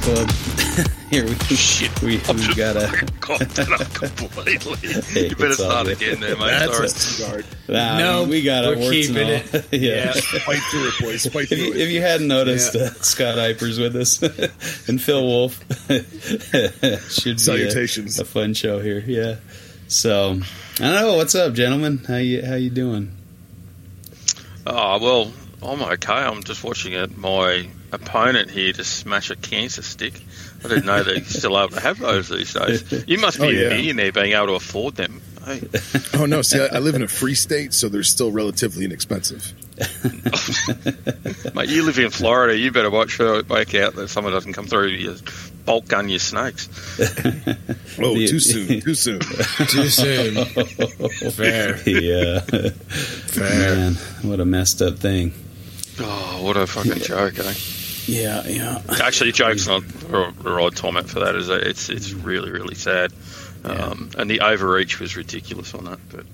though, Fight Club. Here we Shit. we I've we just gotta. fucking coughed that up completely. Hey, you better it's all start good. again there, mate. That's Sorry. a cigar. Nah, No, we got we're it. Warts keeping and all. yeah. Yeah. Fight through it, boys. Fight If through you, it. if you hadn't noticed, Yeah. uh, Scott Eipper's with us and Phil Wolf. Should be Salutations. A, a fun show here. Yeah. So I don't know. What's up, gentlemen? How you how you doing? Oh, well, I'm okay. I'm just watching it. My opponent here to smash a cancer stick. I didn't know that you're still able to have those these days. You must be Oh, a millionaire being able to afford them. Hey. Oh no! See, I, I live in a free state, so they're still relatively inexpensive. Mate, you live in Florida. You better watch uh, wake out that someone doesn't come through you bulk gun your snakes. Oh, too soon! Too soon! Too soon. Fair. yeah. Fair. Man, what a messed up thing. Oh, what a fucking joke, eh? Yeah, yeah. Actually, joke's not the right torment for that. Is it's it's really really sad. Um, and the overreach was ridiculous on that. But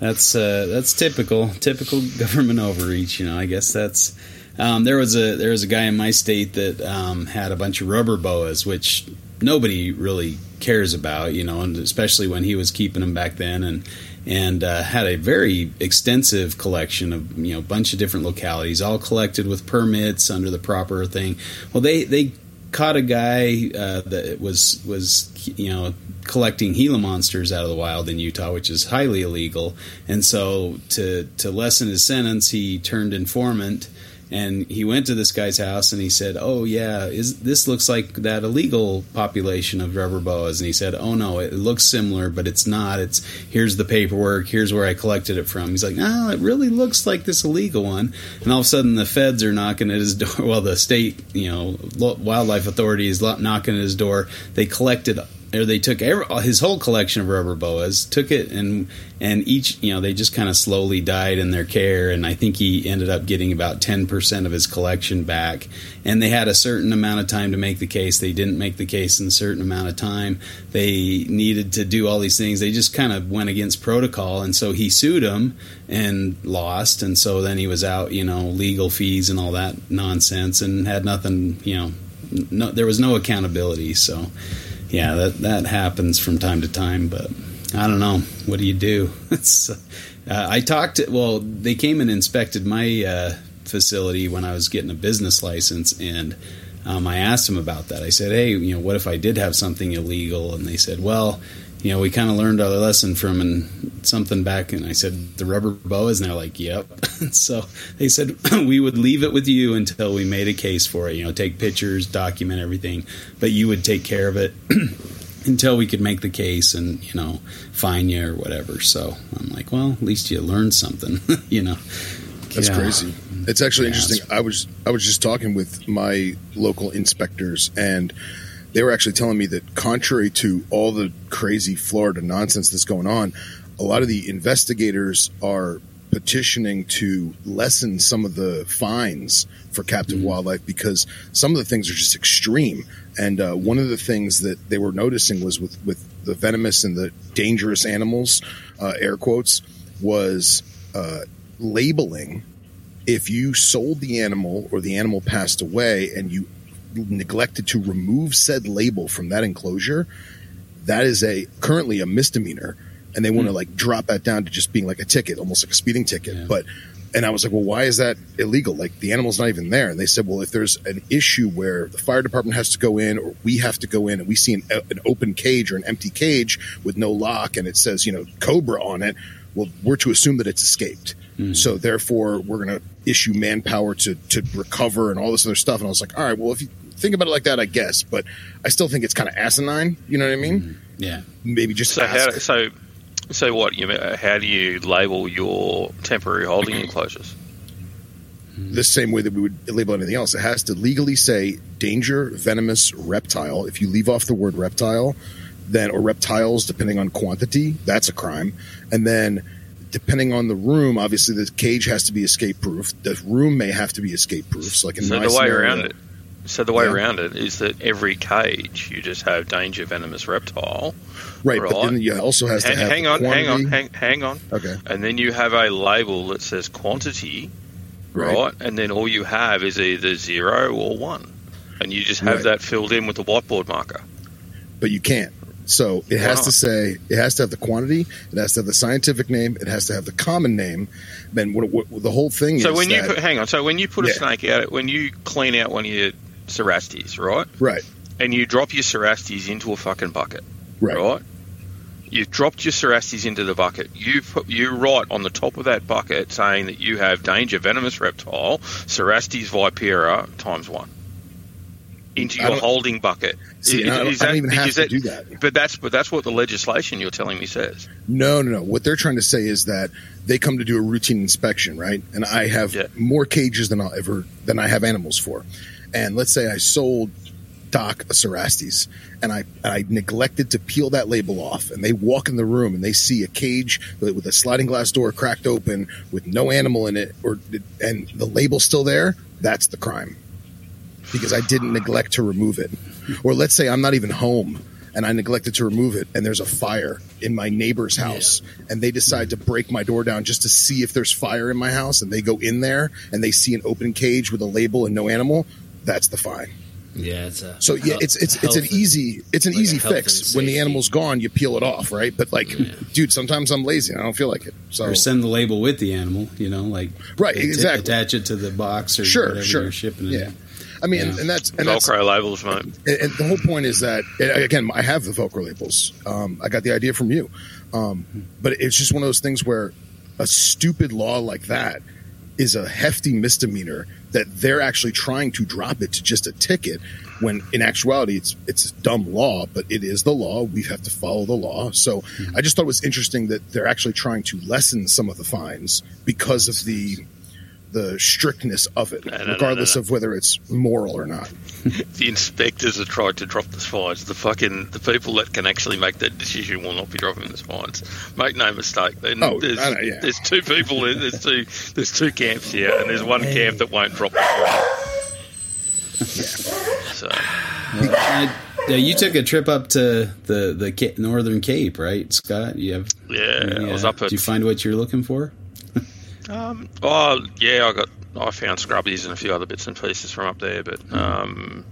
That's uh, that's typical typical government overreach. You know, I guess that's um, there was a there was a guy in my state that um, had a bunch of rubber boas, which nobody really cares about. You know, and especially when he was keeping them back then, and and uh, had a very extensive collection of you know a bunch of different localities, all collected with permits under the proper thing. Well, they they caught a guy uh, that was was you know collecting Gila monsters out of the wild in Utah, which is highly illegal. And so to to lessen his sentence, he turned informant. And he went to this guy's house and he said, "Oh yeah, is this looks like that illegal population of rubber boas?" And he said, "Oh no, it looks similar, but it's not. It's here's the paperwork. Here's where I collected it from." He's like, "No, it really looks like this illegal one." And all of a sudden, the feds are knocking at his door. Well, the state, you know, wildlife authority is knocking at his door. They collected or they took every, his whole collection of rubber boas, took it and and each you know they just kind of slowly died in their care, and I think he ended up getting about ten percent of his collection back. And they had a certain amount of time to make the case. They didn't make the case in a certain amount of time. They needed to do all these things. They just kind of went against protocol, and so he sued them and lost. And so then he was out, you know, legal fees and all that nonsense, and had nothing, you know, no, there was no accountability. So yeah, that that happens from time to time, but I don't know. What do you do? It's, uh, I talked. To, well, they came and inspected my uh, facility when I was getting a business license, and um, I asked them about that. I said, "Hey, you know, what if I did have something illegal?" And they said, "Well." You know, we kind of learned our lesson from and something back, and I said the rubber boas, and they're like, "Yep." so they said we would leave it with you until we made a case for it. You know, take pictures, document everything, but you would take care of it until we could make the case and you know fine you or whatever. So I'm like, well, at least you learned something, you know. That's Yeah. crazy. It's actually Yeah, interesting. I was I was just talking with my local inspectors, and they were actually telling me that contrary to all the crazy Florida nonsense that's going on, a lot of the investigators are petitioning to lessen some of the fines for captive wildlife because some of the things are just extreme. And uh, one of the things that they were noticing was with, with the venomous and the dangerous animals, uh, air quotes, was uh, labeling if you sold the animal or the animal passed away and you neglected to remove said label from that enclosure, that is a currently a misdemeanor, and they want to hmm. like drop that down to just being like a ticket, almost like a speeding ticket. Yeah. But and I was like, well, why is that illegal? Like the animal's not even there. And they said, well, if there's an issue where the fire department has to go in or we have to go in and we see an, uh, an open cage or an empty cage with no lock and it says, you know, Cobra on it, well, we're to assume that it's escaped. Mm-hmm. So therefore, we're going to issue manpower to to recover and all this other stuff. And I was like, all right, well, if you think about it like that, I guess, but I still think it's kind of asinine. You know what I mean? Mm-hmm. Yeah. Maybe just so how ask. so so what you how do you label your temporary holding enclosures? the same way that we would label anything else. It has to legally say danger venomous reptile. If you leave off the word reptile, then or reptiles, depending on quantity, that's a crime. And then depending on the room, obviously the cage has to be escape proof. The room may have to be escape proof. So like in So the way scenario- around it. So the way Yeah. around it is that every cage you just have danger venomous reptile. right? But then you also has Hang, to have hang on, hang on, hang, hang on. Okay, And then you have a label that says quantity, Right. right? And then all you have is either zero or one. and you just have Right. that filled in with a whiteboard marker. but you can't. So it has Wow. to say it has to have the quantity, it has to have the scientific name, it has to have the common name. Then what, what, the whole thing So is when you that- put, hang on, so when you put a snake out, when you clean out one of your cerastes, right, right, and you drop your cerastes into a fucking bucket, right, right? You've dropped your cerastes into the bucket. You put you write on the top of that bucket saying that you have danger venomous reptile cerastes vipera times one into your holding bucket. See, I, don't, is I don't even have to that- do that. But that's but that's what the legislation you're telling me says. No, no, no. What they're trying to say is that they come to do a routine inspection, right? And I have Yeah. more cages than I'll ever than I have animals for. And let's say I sold Doc a Cerastes, and I and I neglected to peel that label off, and they walk in the room and they see a cage with with a sliding glass door cracked open with no animal in it, or and the label's still there. That's the crime because I didn't neglect to remove it. Or let's say I'm not even home and I neglected to remove it and there's a fire in my neighbor's house and they decide to break my door down just to see if there's fire in my house and they go in there and they see an open cage with a label and no animal, that's the fine. Yeah, it's a So yeah, it's it's it's an easy it's an like easy fix. When the animal's gone, you peel it off, right? But like, dude, sometimes I'm lazy and I don't feel like it. So Or send the label with the animal, you know, like Right, exactly. attach it to the box or Sure, whatever sure. you're shipping it. Yeah. In. I mean, Yeah. and, and that's and that's Velcro labels, mate. And, and the whole point is that again, I have the Velcro labels. Um, I got the idea from you, um, but it's just one of those things where a stupid law like that is a hefty misdemeanor that they're actually trying to drop it to just a ticket. When in actuality, it's it's a dumb law, but it is the law. We have to follow the law. So I just thought it was interesting that they're actually trying to lessen some of the fines because of the the strictness of it, No, no, no, regardless no, no. of whether it's moral or not. The inspectors have tried to drop the fines. The fucking the people that can actually make that decision will not be dropping the fines. Make no mistake. Then Oh, there's, know, yeah. there's two people. There's two. There's two camps here, and there's one camp that won't drop the fine. So I, yeah, you took a trip up to the the Northern Cape, right, Scott? You have yeah, I was up at. Did you find what you're looking for? Um, oh yeah, I got I found scrubbies and a few other bits and pieces from up there, but um,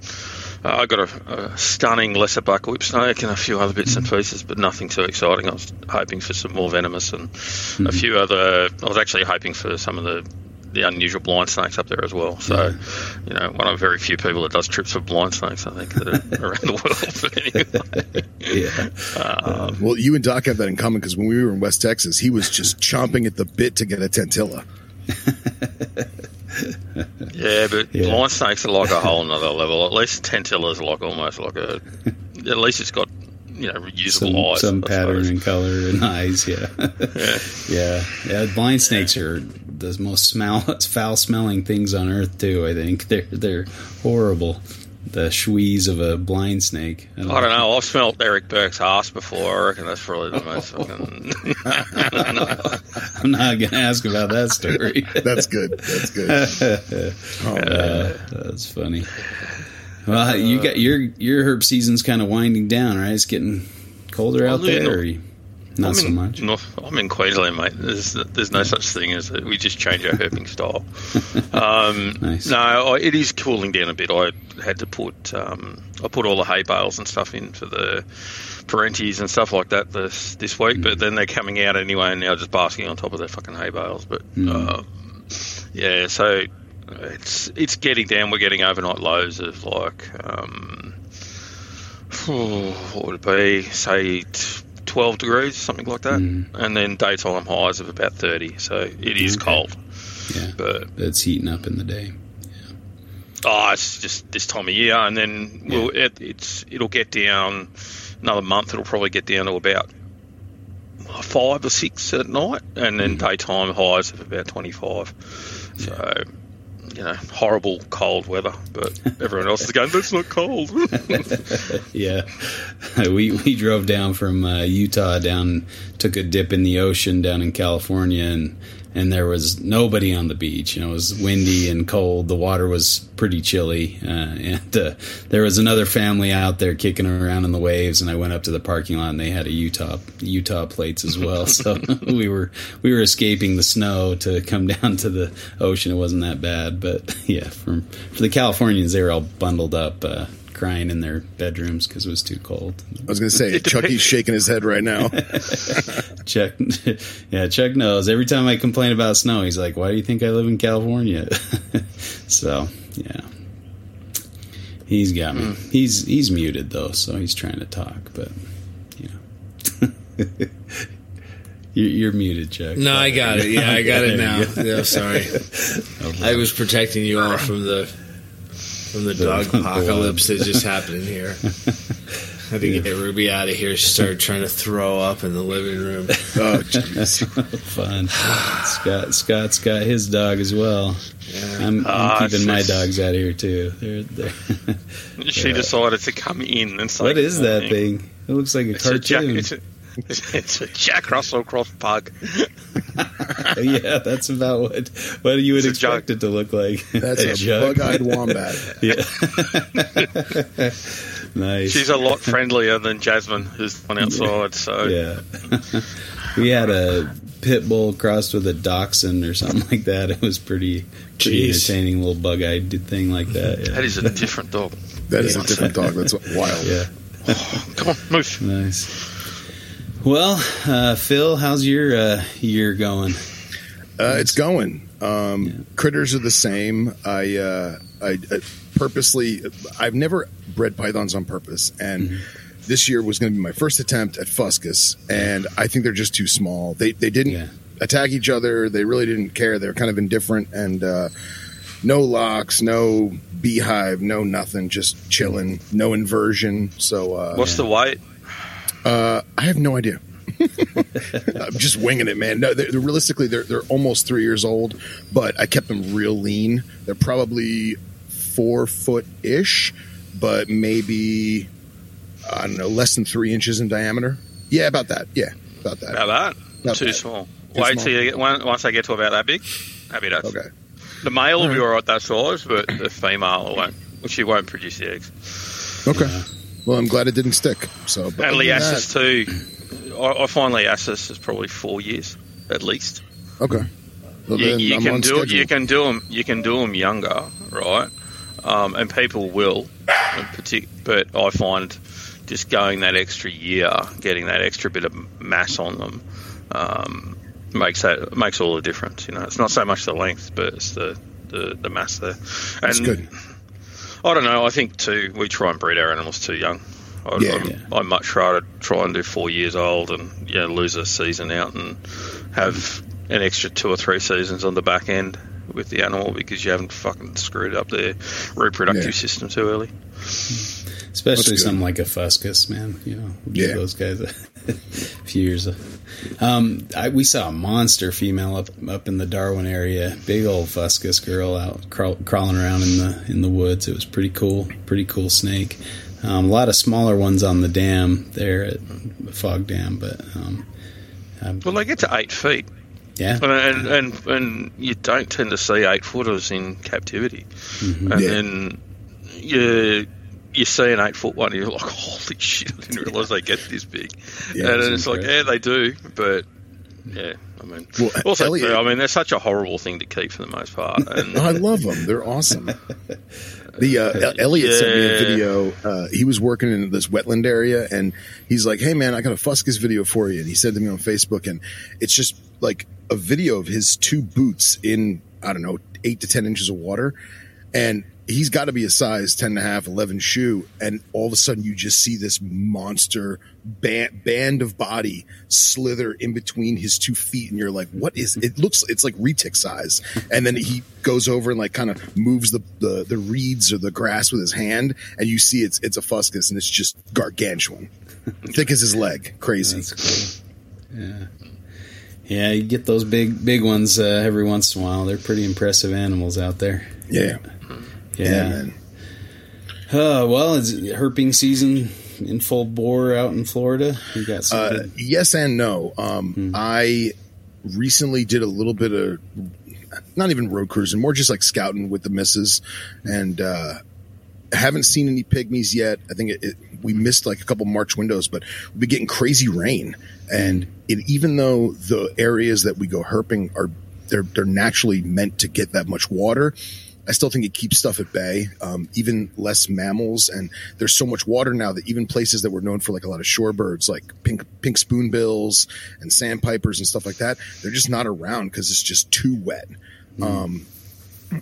I got a, a stunning lesser black whip snake and a few other bits and pieces, but nothing too exciting. I was hoping for some more venomous and a few other. I was actually hoping for some of the. The unusual blind snakes up there as well. So, you know, one of the very few people that does trips for blind snakes, I think, that are around the world. But anyway, Yeah, um, uh, Well, you and Doc have that in common because when we were in West Texas, he was just chomping at the bit to get a Tantilla. Yeah, but Yeah. blind snakes are like a whole nother level. At least Tantillas are like almost like a. At least it's got you know reusable some, eyes. some I pattern suppose. and color and eyes. Yeah, Yeah. yeah, yeah. Blind snakes are the most smell foul smelling things on earth too. I think they're they're horrible. The schwees of a blind snake. I don't know. I've smelt Eric Burke's ass before. I reckon that's probably the most fucking. I'm not going to ask about that story. That's good. That's good. Oh. Uh, that's funny. Well, you got your your herp season's kind of winding down, right? It's getting colder Well, out there. you- not I'm so in, much. North, I'm in Queensland, mate. There's there's no such thing as we just change our herping style. Um, Nice. No, I- it is cooling down a bit. I had to put um, I put all the hay bales and stuff in for the perenties and stuff like that this this week. But then they're coming out anyway, and now just basking on top of their fucking hay bales. But um, yeah, so it's it's getting down. We're getting overnight lows of like um, what would it be? Say. 12 degrees, something like that, mm. and then daytime highs of about 30. So it is Okay. cold, Yeah, but it's heating up in the day. Oh, it's just this time of year, and then we'll, it, it's it'll get down another month. It'll probably get down to about five or six at night, and then mm. daytime highs of about twenty five. So, you know, horrible cold weather, but everyone else is going. That's not cold. Yeah, we we drove down from uh, Utah down, took a dip in the ocean down in California, and and there was nobody on the beach. You know, it was windy and cold. The water was pretty chilly, uh, and uh, there was another family out there kicking around in the waves. And I went up to the parking lot, and they had a Utah Utah plates as well. so we were we were escaping the snow to come down to the ocean. It wasn't that bad, but yeah, from for the Californians, they were all bundled up. Uh, crying in their bedrooms because it was too cold. I was going to say, Chucky's shaking his head right now. Chuck, yeah, Chuck knows. Every time I complain about snow, he's like, "Why do you think I live in California?" so, yeah, he's got me. Mm. He's he's muted though, so he's trying to talk, but you know. You're, you're, muted, Chuck. No, I got it. Yeah, I got it now. Yeah, sorry. I was protecting you all from the from the, the dog apocalypse that just happened here. I had to get Ruby out of here. She started trying to throw up in the living room. Oh, jeez. Fun. Scott, Scott's got his dog as well. Yeah. I'm, I'm oh, keeping my dogs out of here too. They're, they're she yeah. decided to come in and say, "What is that thing? It looks like a it's cartoon." A Jack, it's, a, Jack Russell cross pug. yeah, that's about what what you would expect it to look like. That's a, a bug-eyed wombat. yeah. nice. She's a lot friendlier than Jasmine, who's on outside. So yeah, we had a pit bull crossed with a dachshund or something like that. It was pretty, pretty entertaining little bug-eyed thing like mm-hmm. that. Yeah. That is a different dog. That is yeah. a different dog. That's wild. Yeah. Oh, come on, move. Nice. Well, uh, Phil, how's your uh, year going? Uh, it's going. Um, yeah. Critters are the same. I, uh, I, I, purposely, I've never bred pythons on purpose, and mm-hmm. this year was going to be my first attempt at fuscus, and I think they're just too small. They they didn't yeah. attack each other. They really didn't care. They were kind of indifferent, and uh, no locks, no beehive, no nothing, just chilling, no inversion. So, uh, what's yeah. the weight? Uh, I have no idea. I'm just winging it, man. No, they're, they're, realistically they're they're almost three years old, but I kept them real lean. They're probably four foot ish, but maybe I don't know, less than three inches in diameter. Yeah, about that. Yeah, about that. About that. About Too that. small. Too Wait till you get once they get to about that big. Happy days. Okay. The male will be all right that size, but the female won't. She won't produce the eggs. Okay. Well, I'm glad it didn't stick. So, but and Liasis too. I, I find Liasis is probably four years at least. Okay. Well, you, you can do schedule. you can do them you can do them younger, right? Um, and people will, partic- but I find just going that extra year, getting that extra bit of mass on them, um, makes that makes all the difference. You know, it's not so much the length, but it's the the, the mass there. And That's good. I don't know. I think too we try and breed our animals too young. I, yeah, yeah. I'd much rather try and do four years old and yeah lose a season out and have an extra two or three seasons on the back end with the animal because you haven't fucking screwed up their reproductive yeah. system too early. Hmm. Especially something like a fuscus, man. You know, yeah. those guys a few years. Um, I, we saw a monster female up up in the Darwin area. Big old fuscus girl out crawl, crawling around in the in the woods. It was pretty cool. Pretty cool snake. Um, a lot of smaller ones on the dam there at Fog Dam, but um, well, they get to eight feet. Yeah, and and and you don't tend to see eight footers in captivity, mm-hmm. and yeah. then you you see an eight foot one, and you're like, holy shit! I didn't realize they get this big. Yeah, and it's like, yeah, they do, but yeah, I mean, well, also, Elliot, I mean, they're such a horrible thing to keep for the most part. And, I love them; they're awesome. The uh, Elliot yeah. sent me a video. Uh, he was working in this wetland area, and he's like, "Hey, man, I got a Fuscus video for you." And he sent to me on Facebook, and it's just like a video of his two boots in I don't know eight to ten inches of water, and he's got to be a size 10 and a half, 11 shoe. And all of a sudden you just see this monster band, band of body slither in between his two feet. And you're like, what is, it looks, it's like retic size. And then he goes over and like kind of moves the, the, the reeds or the grass with his hand. And you see it's, it's a fuscus and it's just gargantuan, thick as his leg. Crazy. Cool. Yeah. Yeah, you get those big, big ones uh, every once in a while. They're pretty impressive animals out there. Yeah. Yeah. Yeah uh, well, it's herping season in full bore out in Florida. You got uh, yes and no. Um, hmm. I recently did a little bit of not even road cruising, more just like scouting with the misses, and uh, haven't seen any pygmies yet. I think it, it, we missed like a couple March windows, but we've been getting crazy rain, and it, even though the areas that we go herping are they're they're naturally meant to get that much water. I still think it keeps stuff at bay, um, even less mammals. And there's so much water now that even places that were known for like a lot of shorebirds, like pink pink spoonbills and sandpipers and stuff like that, they're just not around because it's just too wet. Mm. Um,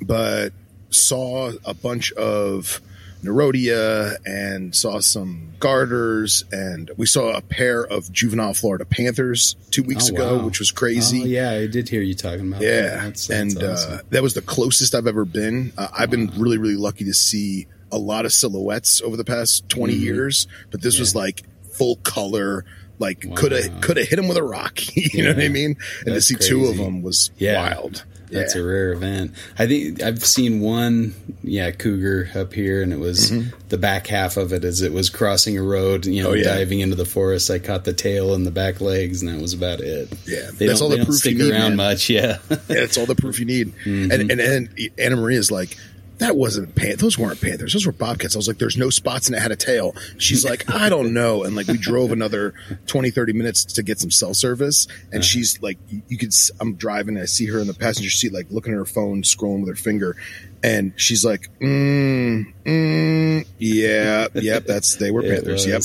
but saw a bunch of Nerodia and saw some garters and we saw a pair of juvenile Florida panthers two weeks oh, ago, wow. which was crazy. Oh, yeah, I did hear you talking about yeah. that. That's, that's and uh, awesome. uh, that was the closest I've ever been. Uh, I've wow. been really, really lucky to see a lot of silhouettes over the past 20 mm-hmm. years, but this yeah. was like full color. Like could have could have hit him with a rock, you yeah. know what I mean? And That's to see crazy. two of them was yeah. wild. That's yeah. a rare event. I think I've seen one, yeah, cougar up here, and it was mm-hmm. the back half of it as it was crossing a road, you know, oh, yeah. diving into the forest. I caught the tail and the back legs, and that was about it. Yeah, they that's all the proof you need, around man. much. Yeah, yeah, that's all the proof you need. Mm-hmm. And, and and Anna Maria is like, that wasn't pan- those weren't panthers. Those were bobcats. I was like there's no spots and it had a tail. She's like i don't know. And like we drove another 20 30 minutes to get some cell service. And she's like you, could i'm driving and i see her in the passenger seat like looking at her phone scrolling with her finger. And she's like mm, mm, yeah yep that's they were panthers yep.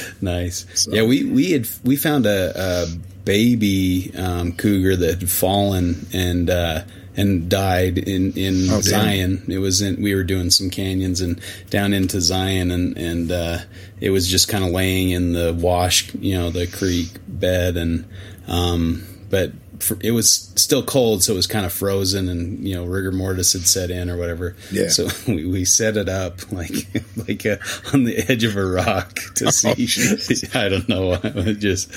nice. So. yeah we we had we found a, a baby um, cougar that had fallen and uh and died in in oh, Zion. It was in we were doing some canyons and down into Zion and and uh, it was just kind of laying in the wash, you know, the creek bed and um, but for, it was still cold, so it was kind of frozen, and you know rigor mortis had set in or whatever. Yeah. So we, we set it up like like a, on the edge of a rock to oh, see. I don't know, just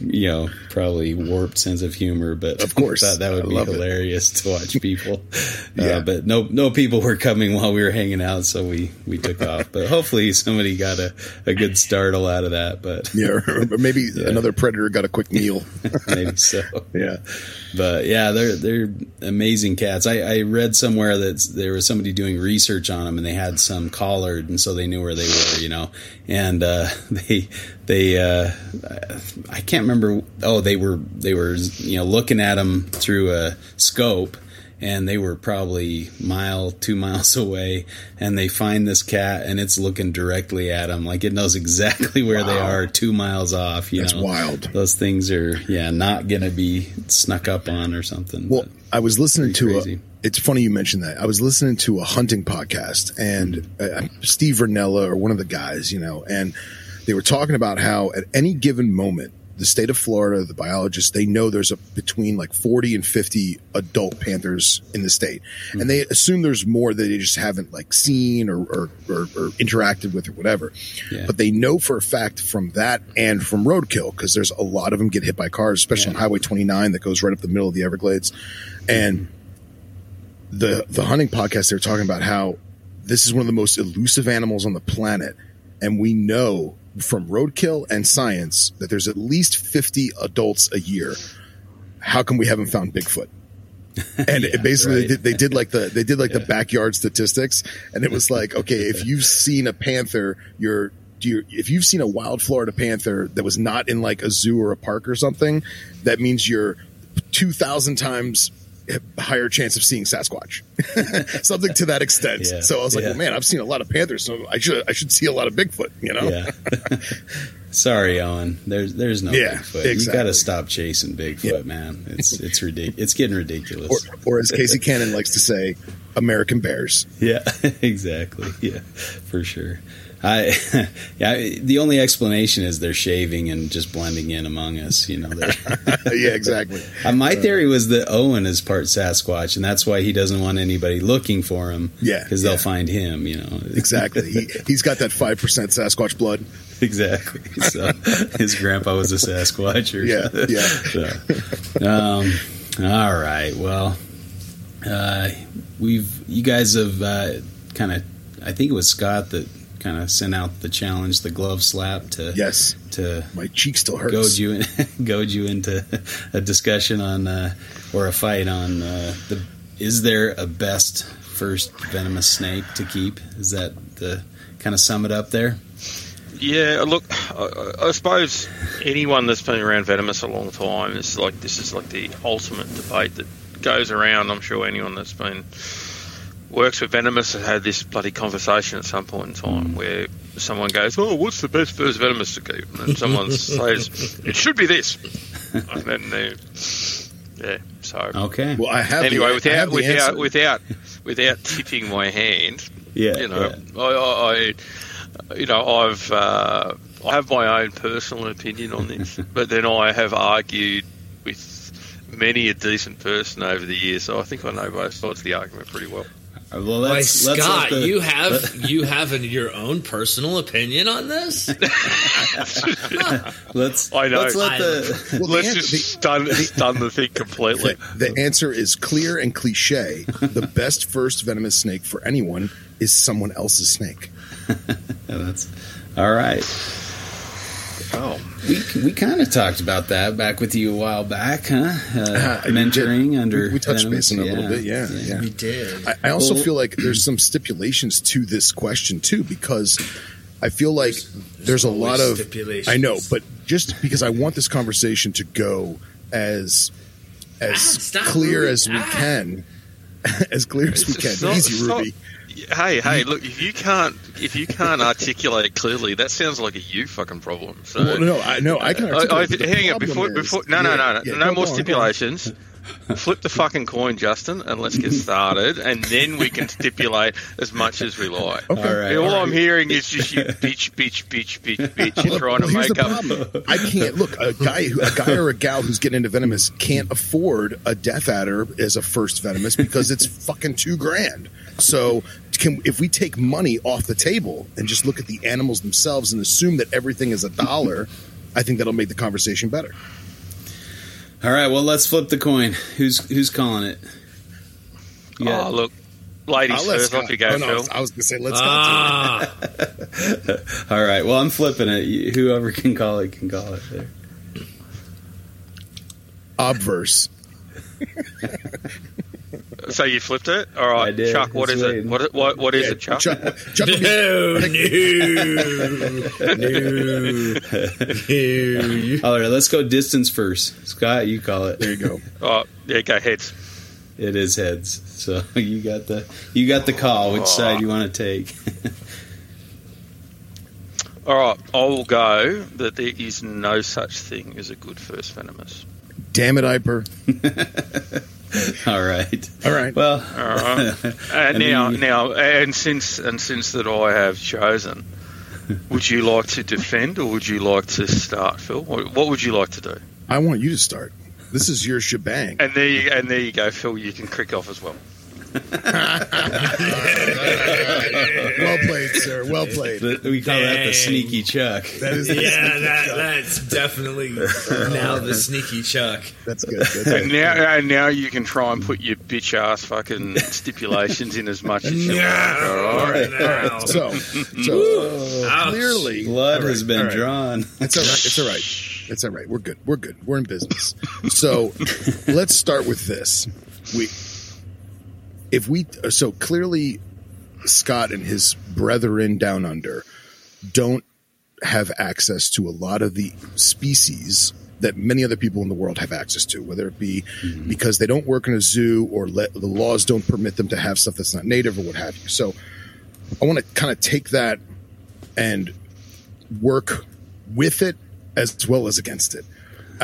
you know, probably warped sense of humor, but of course, thought that would I be hilarious it. to watch people. Uh, yeah, uh, but no, no people were coming while we were hanging out, so we we took off. But hopefully, somebody got a, a good startle out of that. But yeah, or maybe yeah. another predator got a quick meal. maybe so. Yeah, but yeah, they're they're amazing cats. I, I read somewhere that there was somebody doing research on them, and they had some collared, and so they knew where they were, you know. And uh, they they uh, I can't remember. Oh, they were they were you know looking at them through a scope, and they were probably mile two miles away, and they find this cat, and it's looking directly at them, like it knows exactly where wow. they are, two miles off. You That's know? wild. Those things are yeah not gonna be snuck up on or something. Well, I was listening to crazy. a. It's funny you mentioned that. I was listening to a hunting podcast, and uh, Steve Rinella or one of the guys, you know, and they were talking about how at any given moment the state of Florida, the biologists, they know there's a between like 40 and 50 adult panthers in the state. Mm-hmm. And they assume there's more that they just haven't like seen or, or, or, or interacted with or whatever. Yeah. But they know for a fact from that and from roadkill, because there's a lot of them get hit by cars, especially yeah. on Highway 29 that goes right up the middle of the Everglades. And mm-hmm. the, the hunting podcast, they were talking about how this is one of the most elusive animals on the planet. And we know from roadkill and science that there's at least 50 adults a year. How come we haven't found Bigfoot? And yeah, basically right. they, did, they, did, like the they did like yeah. the backyard statistics, and it was like, okay, if you've seen a panther, you're you, if you've seen a wild Florida panther that was not in like a zoo or a park or something, that means you're two thousand times higher chance of seeing Sasquatch, something to that extent. Yeah, so I was like, yeah. well, man, I've seen a lot of panthers, so I should I should see a lot of Bigfoot. You know? Yeah. Sorry, Owen. There's there's no yeah, Bigfoot. Exactly. You got to stop chasing Bigfoot, man. It's it's ridiculous. It's getting ridiculous. Or, or as Casey Cannon likes to say, American bears. Yeah, exactly. Yeah, for sure. I, yeah, the only explanation is they're shaving and just blending in among us. You know. yeah, exactly. Uh, my theory was that Owen is part Sasquatch, and that's why he doesn't want anybody looking for him. Yeah, because yeah. they'll find him. You know. exactly. He, he's got that five percent Sasquatch blood. Exactly. So his grandpa was a Sasquatch. Or yeah. Yeah. So, um, all right. Well, uh, we've you guys have uh, kind of. I think it was Scott that kind of sent out the challenge, the glove slap to Yes, to my cheek still hurts. goad you in, goad you into a discussion on uh, or a fight on uh, the is there a best first venomous snake to keep? Is that the kind of sum it up there? Yeah, look, I, I suppose anyone that's been around venomous a long time is like this is like the ultimate debate that goes around. I'm sure anyone that's been works with venomous has had this bloody conversation at some point in time where someone goes, "Oh, what's the best first venomous to keep?" And someone says, "It should be this," and then they, yeah. So Okay. Well, I have anyway, the, I without have the without answer. without without tipping my hand, yeah. you know, yeah. I, I, I, you know, I've uh, I have my own personal opinion on this, but then I have argued with many a decent person over the years, so I think I know both sides of the argument pretty well. Well, Why, let's, let's Scott, the- you have you have an, your own personal opinion on this? Let's I know. let's let I- the Well, the Let's an- just the- stun, stun the thing completely. The, the answer is clear and cliche. the best first venomous snake for anyone is someone else's snake. that's all right. Oh, We we kind of talked about that back with you a while back, huh? Uh, Uh, we mentoring did. under We- we touched base on it a little bit, yeah, yeah. we did. I, I also Well- feel like there's some stipulations to this question too, because I feel like there's, a lot of stipulations. I know, but just because I want this conversation to go as as Ah, clear Ruby. as we Ah. can, as clear as we can. It's not- Easy, it's not- Ruby. Hey, hey! Look, if you can't if you can't articulate clearly, that sounds like a you fucking problem. So. Well, no, I no, I can. I, I, articulate, hang on before is- before no no yeah, no no, yeah, no more on, stipulations. Flip the fucking coin, Justin, and let's get started, and then we can stipulate as much as we like. Okay. All right. all all I'm hearing is just you bitch, bitch, bitch, bitch, bitch. You're Well, trying to make up. problem. I can't look a guy, who, a guy or a gal who's getting into venomous can't afford a death adder as a first venomous because it's fucking two grand. So, can if we take money off the table and just look at the animals themselves and assume that everything is a dollar, I think that'll make the conversation better. All right, well, let's flip the coin. Who's who's calling it? You got- Oh, look, ladies I'll let first. Off you go, oh, no, I Phil. was- I was going to say let's go. Ah, All right, well, I'm flipping it. Whoever can call it can call it. There. Obverse. So you flipped it. All right, I did. Chuck. What It's is it? What what what is Yeah, it, Chuck? Chuck, Chuck would be- no, no, no. All right, let's go distance first. Scott, you call it. there you go. Oh, yeah, go heads. It is heads. So you got the you got the call. Which oh. side you want to take? All right, I will go that there is no such thing as a good first venomous. Damn it, Eipper. All right. All right. Well, uh-huh. All right. And And now, the- now, and since and since that I have chosen, would you like to defend or would you like to start, Phil? What, what would you like to do? I want you to start. This is your shebang. And there, you, and there you go, Phil. You can crick off as well. Well played, sir. Well played. the, we call that the sneaky Chuck. That is yeah, that, that's definitely now the sneaky Chuck. That's good. That's And good. now, and now you can try and put your bitch ass fucking stipulations in as much as you want. All right. now. So, so uh, Ouch. clearly, Blood all right, has been all right. drawn. It's all right. It's all right. It's all right. We're good. We're good. We're in business. So, let's start with this. We, if we, so clearly, Scott and his brethren down under don't have access to a lot of the species that many other people in the world have access to, whether it be mm-hmm. because they don't work in a zoo or let, the laws don't permit them to have stuff that's not native or what have you. So, I want to kind of take that and work with it as well as against it.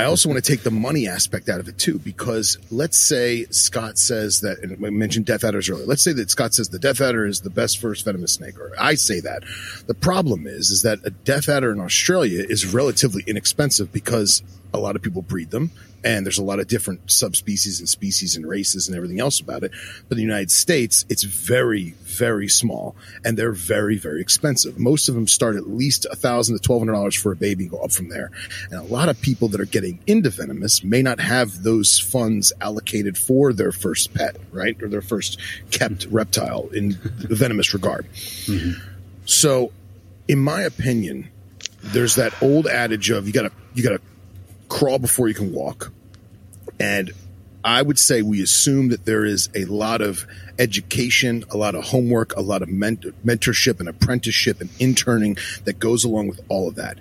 I also want to take the money aspect out of it too, because let's say Scott says that, and we mentioned death adders earlier. Let's say that Scott says the death adder is the best first venomous snake, or I say that. The problem is, is that a death adder in Australia is relatively inexpensive because a lot of people breed them, and there's a lot of different subspecies and species and races and everything else about it. But in the United States, it's very, very small, and they're very, very expensive. Most of them start at least a thousand to twelve hundred dollars for a baby, and go up from there. And a lot of people that are getting into venomous may not have those funds allocated for their first pet, right, or their first kept reptile in the venomous regard. Mm-hmm. So in my opinion, there's that old adage of you gotta you gotta crawl before you can walk, and I would say we assume that there is a lot of education, a lot of homework, a lot of mentor, mentorship and apprenticeship and interning that goes along with all of that.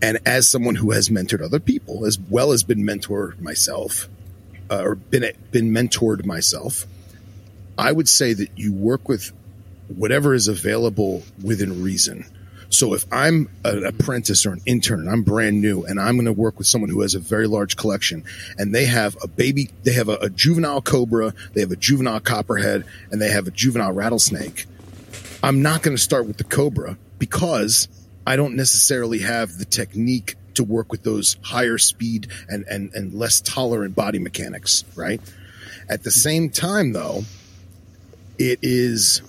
And as someone who has mentored other people, as well as been mentored myself, uh, or been been mentored myself, I would say that you work with whatever is available within reason. So if I'm an apprentice or an intern, I'm brand new, and I'm going to work with someone who has a very large collection, and they have a baby, they have a, a juvenile cobra, they have a juvenile copperhead, and they have a juvenile rattlesnake. I'm not going to start with the cobra because I don't necessarily have the technique to work with those higher speed and, and, and less tolerant body mechanics, right? At the same time, though, it is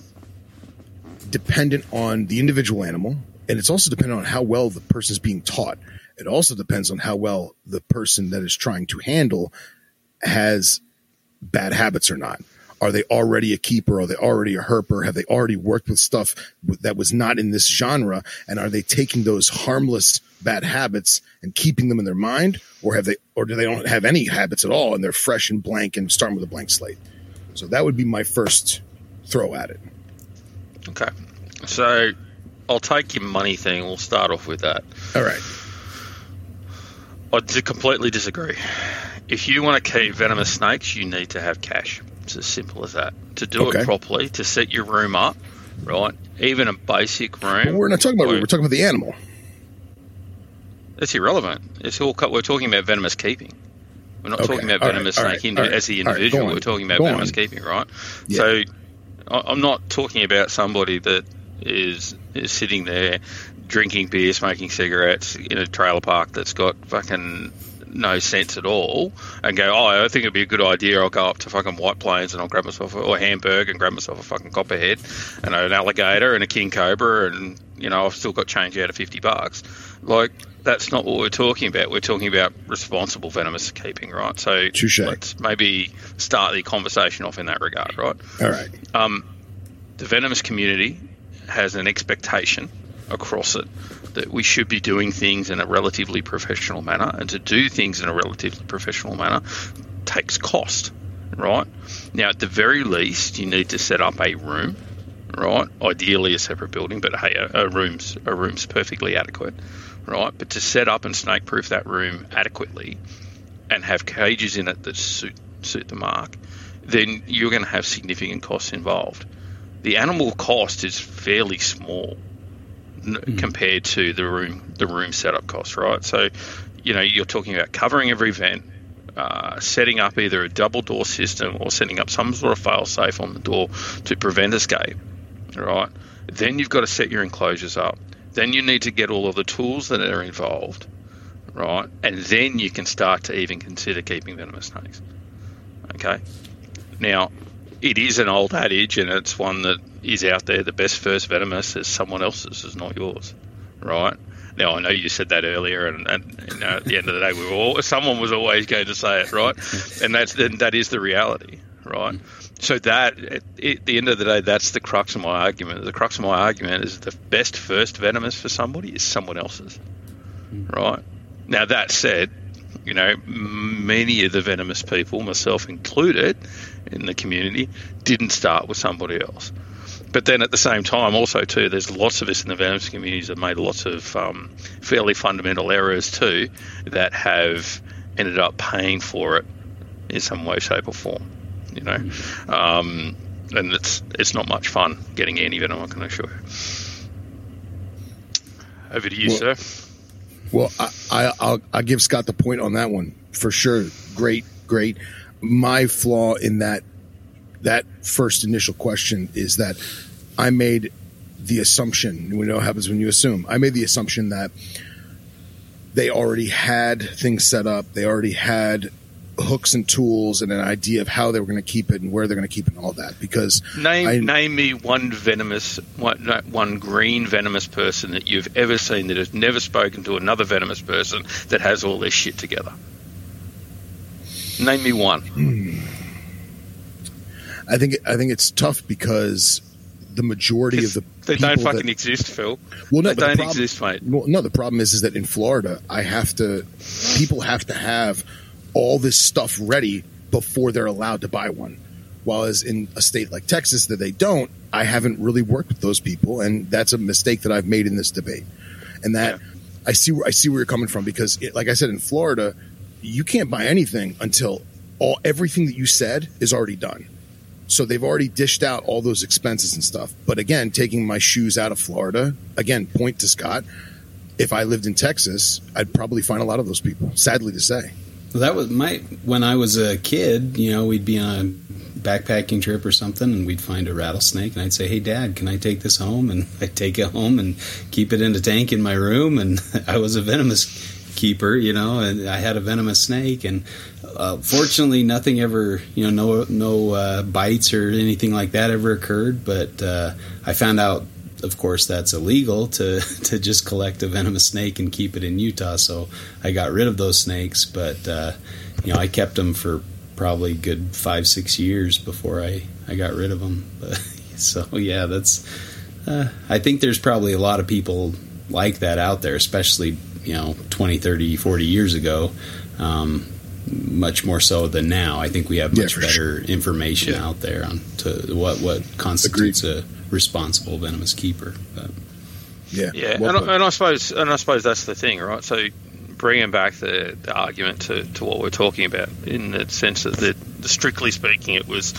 dependent on the individual animal and it's also dependent on how well the person is being taught. It also depends on how well the person that is trying to handle has bad habits or not. Are they already a keeper? Are they already a herper? Have they already worked with stuff that was not in this genre? And are they taking those harmless bad habits and keeping them in their mind, or have they, or do they don't have any habits at all and they're fresh and blank and starting with a blank slate? So that would be my first throw at it. Okay, so I'll take your money thing. We'll start off with that. All right. I completely disagree. If you want to keep venomous snakes, you need to have cash. It's as simple as that. To do okay. it properly, to set your room up, right? Even a basic room. Well, we're not talking about room. We're talking about the animal. That's irrelevant. It's all. We're talking about venomous keeping. We're not okay. talking about venomous right. snake right. as the individual. We're talking about Go venomous on. keeping, right? Yeah. So I'm not talking about somebody that is is sitting there drinking beer, smoking cigarettes in a trailer park that's got fucking no sense at all and go, oh, I think it'd be a good idea. I'll go up to fucking White Plains and I'll grab myself a, or Hamburg and grab myself a fucking copperhead and an alligator and a king cobra and you know I've still got change out of fifty bucks. Like that's not what we're talking about. We're talking about responsible venomous keeping, right? So Touché. let's maybe start the conversation off in that regard, right? All right. Um, the venomous community has an expectation across it that we should be doing things in a relatively professional manner, and to do things in a relatively professional manner takes cost, right? Now, at the very least, you need to set up a room, right? Ideally, a separate building, but hey, a, a room's a room's perfectly adequate, right? But to set up and snake-proof that room adequately, and have cages in it that suit suit the mark, then you're going to have significant costs involved the animal cost is fairly small mm. compared to the room the room setup cost, right? So, you know, you're talking about covering every vent, uh, setting up either a double door system or setting up some sort of fail safe on the door to prevent escape, right? Then you've got to set your enclosures up. Then you need to get all of the tools that are involved, right? And then you can start to even consider keeping venomous snakes. Okay. Now, it is an old adage, and it's one that is out there. The best first venomous is someone else's, is not yours, right? Now I know you said that earlier, and, and you know, at the end of the day, we were all someone was always going to say it, right? And that's then that is the reality, right? So that at, at the end of the day, that's the crux of my argument. The crux of my argument is the best first venomous for somebody is someone else's, right? Now that said, you know, many of the venomous people, myself included, in the community, didn't start with somebody else. But then at the same time, also too, there's lots of us in the venomous communities that made lots of um, fairly fundamental errors too, that have ended up paying for it in some way, shape, or form. You know, um, and it's it's not much fun getting any venom. I can assure you. Over to you, well, sir. Well, I, I, will give Scott the point on that one for sure. Great, great. My flaw in that that first initial question is that I made the assumption. We know what happens when you assume. I made the assumption that they already had things set up. They already had hooks and tools and an idea of how they were going to keep it and where they're going to keep it and all that. Because name I, name me one venomous one, one green venomous person that you've ever seen that has never spoken to another venomous person that has all this shit together. Name me one. Hmm. I think I think it's tough because the majority of the they don't fucking that- exist, Phil. well, no, they the don't problem- exist, mate. Well, no, the problem is, is that in Florida, I have to, people have to have all this stuff ready before they're allowed to buy one. While as in a state like Texas that they don't, I haven't really worked with those people, and that's a mistake that I've made in this debate. And that I see, where I see where you're coming from because, it, like I said, in Florida, you can't buy anything until all everything that you said is already done. So they've already dished out all those expenses and stuff. But again, taking my shoes out of Florida, again, point to Scott. If I lived in Texas, I'd probably find a lot of those people. Sadly to say, that was my when I was a kid. You know, we'd be on a backpacking trip or something, and we'd find a rattlesnake, and I'd say, "Hey, Dad, can I take this home?" And I'd take it home and keep it in a tank in my room. And I was a venomous keeper, you know, and I had a venomous snake. And uh, fortunately, nothing ever, you know, no no uh, bites or anything like that ever occurred. But uh, I found out. Of course, that's illegal to, to just collect a venomous snake and keep it in Utah. So I got rid of those snakes, but uh, you know I kept them for probably a good five six years before I, I got rid of them. But, so yeah, that's uh, I think there's probably a lot of people like that out there, especially you know 20, 30, 40 years ago. Um, much more so than now. I think we have much for better information Yeah. out there on to what what constitutes a responsible venomous keeper. But, yeah, Yeah, Well and. I- and I suppose and I suppose that's the thing, right? So bringing back the, the argument to, to what we're talking about in the sense that the, the strictly speaking, it was,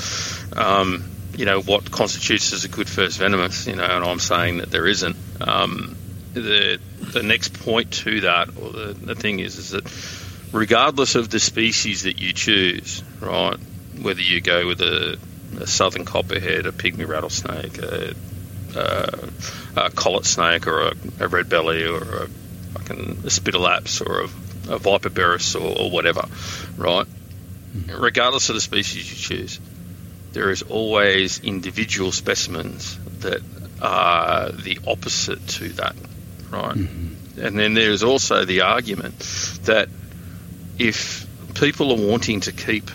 um, you know, what constitutes as a good first venomous, you know, and I'm saying that there isn't. Um, the the next point to that, or the, the thing is, is that regardless of the species that you choose, right, whether you go with a, a southern copperhead, a pygmy rattlesnake, a, a, a Collett snake, or a, a red belly, or a fucking Aspidelaps, or a, a Vipera berus, or, or whatever, right? Mm-hmm. Regardless of the species you choose, there is always individual specimens that are the opposite to that, right? Mm-hmm. And then there's also the argument that if people are wanting to keep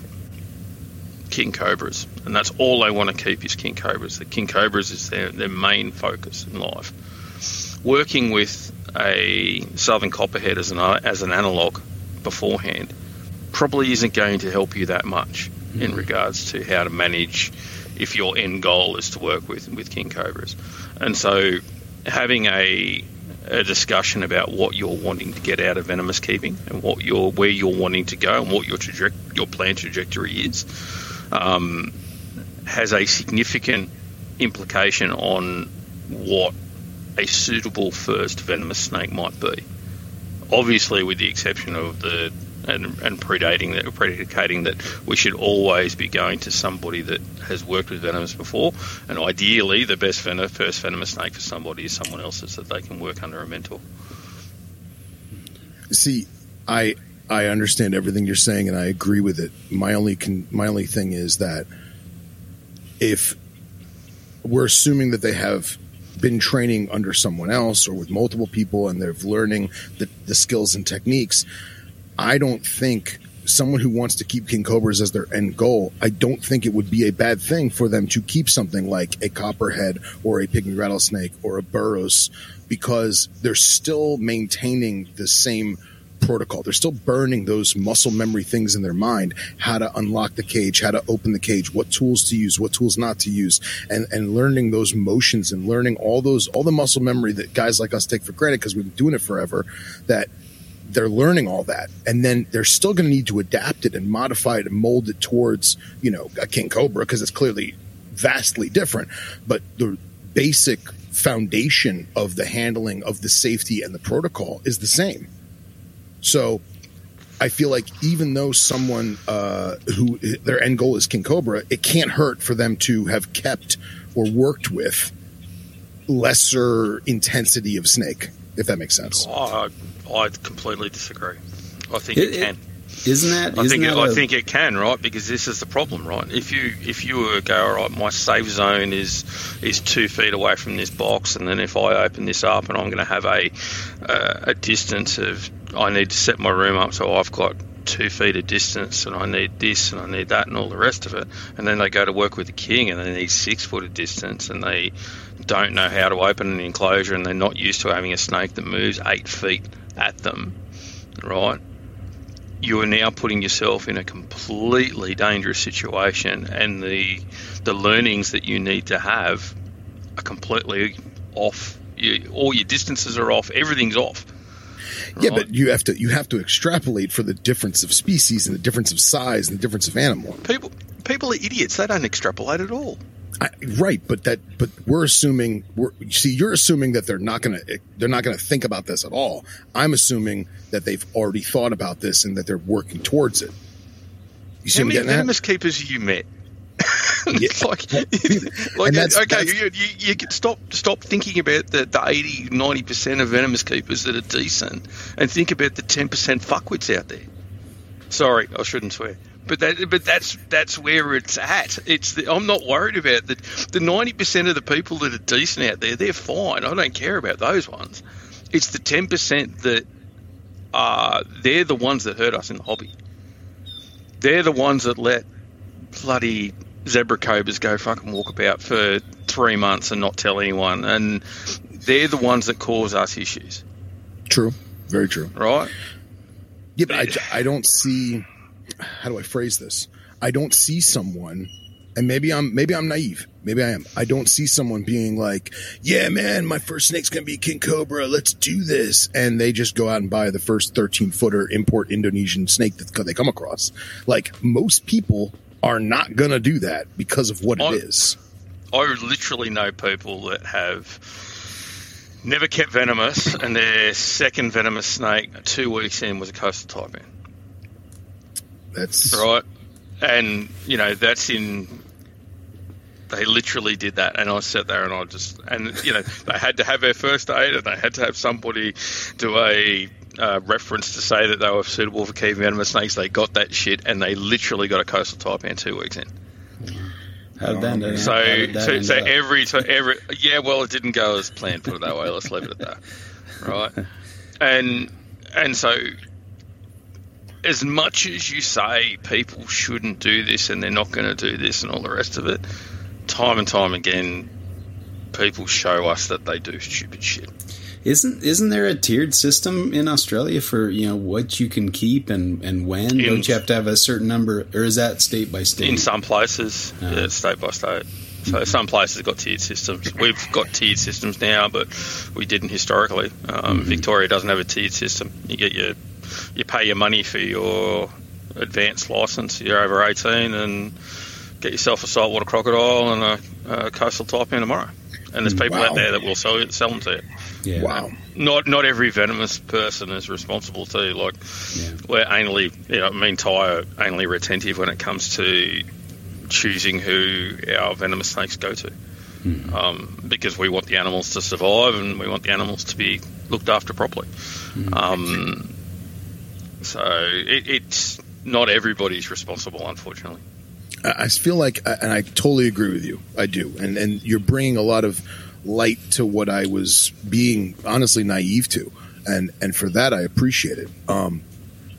king cobras, and that's all they want to keep is king cobras, the king cobras is their, their main focus in life. Working with a southern copperhead as an as an analog beforehand probably isn't going to help you that much hmm. in regards to how to manage if your end goal is to work with with king cobras. And so having a a discussion about what you're wanting to get out of venomous keeping and what you're where you're wanting to go and what your traje- your plan trajectory is um, has a significant implication on what a suitable first venomous snake might be. Obviously, with the exception of the and, and predating that, predicating that we should always be going to somebody that has worked with venomous before, and ideally, the best venom, first venomous snake for somebody is someone else's that they can work under a mentor. See, I I understand everything you're saying, and I agree with it. My only con- my only thing is that if we're assuming that they have been training under someone else or with multiple people, and they're learning the, the skills and techniques, I don't think someone who wants to keep king cobras as their end goal, I don't think it would be a bad thing for them to keep something like a copperhead or a pygmy rattlesnake or a berus because they're still maintaining the same protocol. They're still burning those muscle memory things in their mind, how to unlock the cage, how to open the cage, what tools to use, what tools not to use, and, and learning those motions and learning all those, all the muscle memory that guys like us take for granted because we've been doing it forever that they're learning all that. And then they're still going to need to adapt it and modify it and mold it towards you know a king cobra because it's clearly vastly different. But the basic foundation of the handling of the safety and the protocol is the same so i feel like even though someone uh, who their end goal is king cobra it can't hurt for them to have kept or worked with lesser intensity of snake if that makes sense I, I completely disagree. I think it, It- it- can. isn't that? I isn't think it, that I a- think it can, right? Because this is the problem, right? If you if you were go, all right, my safe zone is is two feet away from this box, and then if I open this up and I'm going to have a uh, a distance of I need to set my room up so I've got two feet of distance, and I need this, and I need that, and all the rest of it. And then they go to work with the king, and they need six foot of distance, and they don't know how to open an enclosure, and they're not used to having a snake that moves eight feet at them, right? You are now putting yourself in a completely dangerous situation, and the the learnings that you need to have are completely off. You, all your distances are off. Everything's off. Yeah, but you have to you have to extrapolate for the difference of species and the difference of size and the difference of animal. People people are idiots. They don't extrapolate at all. I, right, but that but we're assuming we're see you're assuming that they're not gonna they're not gonna think about this at all. I'm assuming that they've already thought about this and that they're working towards it. You see How many venomous keepers have you met? yeah. like, like that's, okay, that's, you, you, you can stop stop thinking about the, the 80, 90 percent of venomous keepers that are decent, and think about the ten percent fuckwits out there. Sorry, I shouldn't swear. But that, but that's that's where it's at. It's the, I'm not worried about the the ninety percent of the people that are decent out there. They're fine. I don't care about those ones. It's the ten percent that are they're the ones that hurt us in the hobby. They're the ones that let bloody zebra cobras go fucking walk about for three months and not tell anyone, and they're the ones that cause us issues. True, very true. Right? Yeah, but I, I don't see. How do I phrase this? I don't see someone, and maybe I'm maybe I'm naive. Maybe I am. I don't see someone being like, "Yeah, man, my first snake's gonna be king cobra. Let's do this," and they just go out and buy the first 13 footer import Indonesian snake that they come across. Like most people are not going to do that because of what I, it is. I literally know people that have never kept venomous, and their second venomous snake two weeks in was a coastal taipan. That's right, and you know that's in. They literally did that, and I sat there and I just, and you know, they had to have their first aid, and they had to have somebody do a uh, reference to say that they were suitable for keeping venomous snakes. They got that shit, and they literally got a coastal taipan two weeks in. How did that so, that so, so every, so every, yeah, well, it didn't go as planned. Put it that way. Let's leave it at that, right? And and so, as much as you say people shouldn't do this and they're not going to do this and all the rest of it, time and time again, people show us that they do stupid shit. Isn't isn't there a tiered system in Australia for you know what you can keep and and when? In, Don't you have to have a certain number, or is that state by state? In some places, uh, yeah, state by state. So mm-hmm. some places have got tiered systems. We've got tiered systems now, but we didn't historically. Um, mm-hmm. Victoria doesn't have a tiered system. You get your you pay your money for your advanced license. You're over 18 and get yourself a saltwater crocodile and a, a coastal taipan tomorrow. And there's people wow. out there that will sell, sell them to you. Yeah. Wow. Not not every venomous person is responsible too. Like yeah. we're anally, you know, I mean, Ty are anally retentive when it comes to choosing who our venomous snakes go to, mm. um, because we want the animals to survive and we want the animals to be looked after properly. Mm. Um, so it, it's not everybody's responsible, unfortunately. I feel like, and I totally agree with you. I do, and and you're bringing a lot of light to what I was being honestly naive to, and and for that I appreciate it. Um,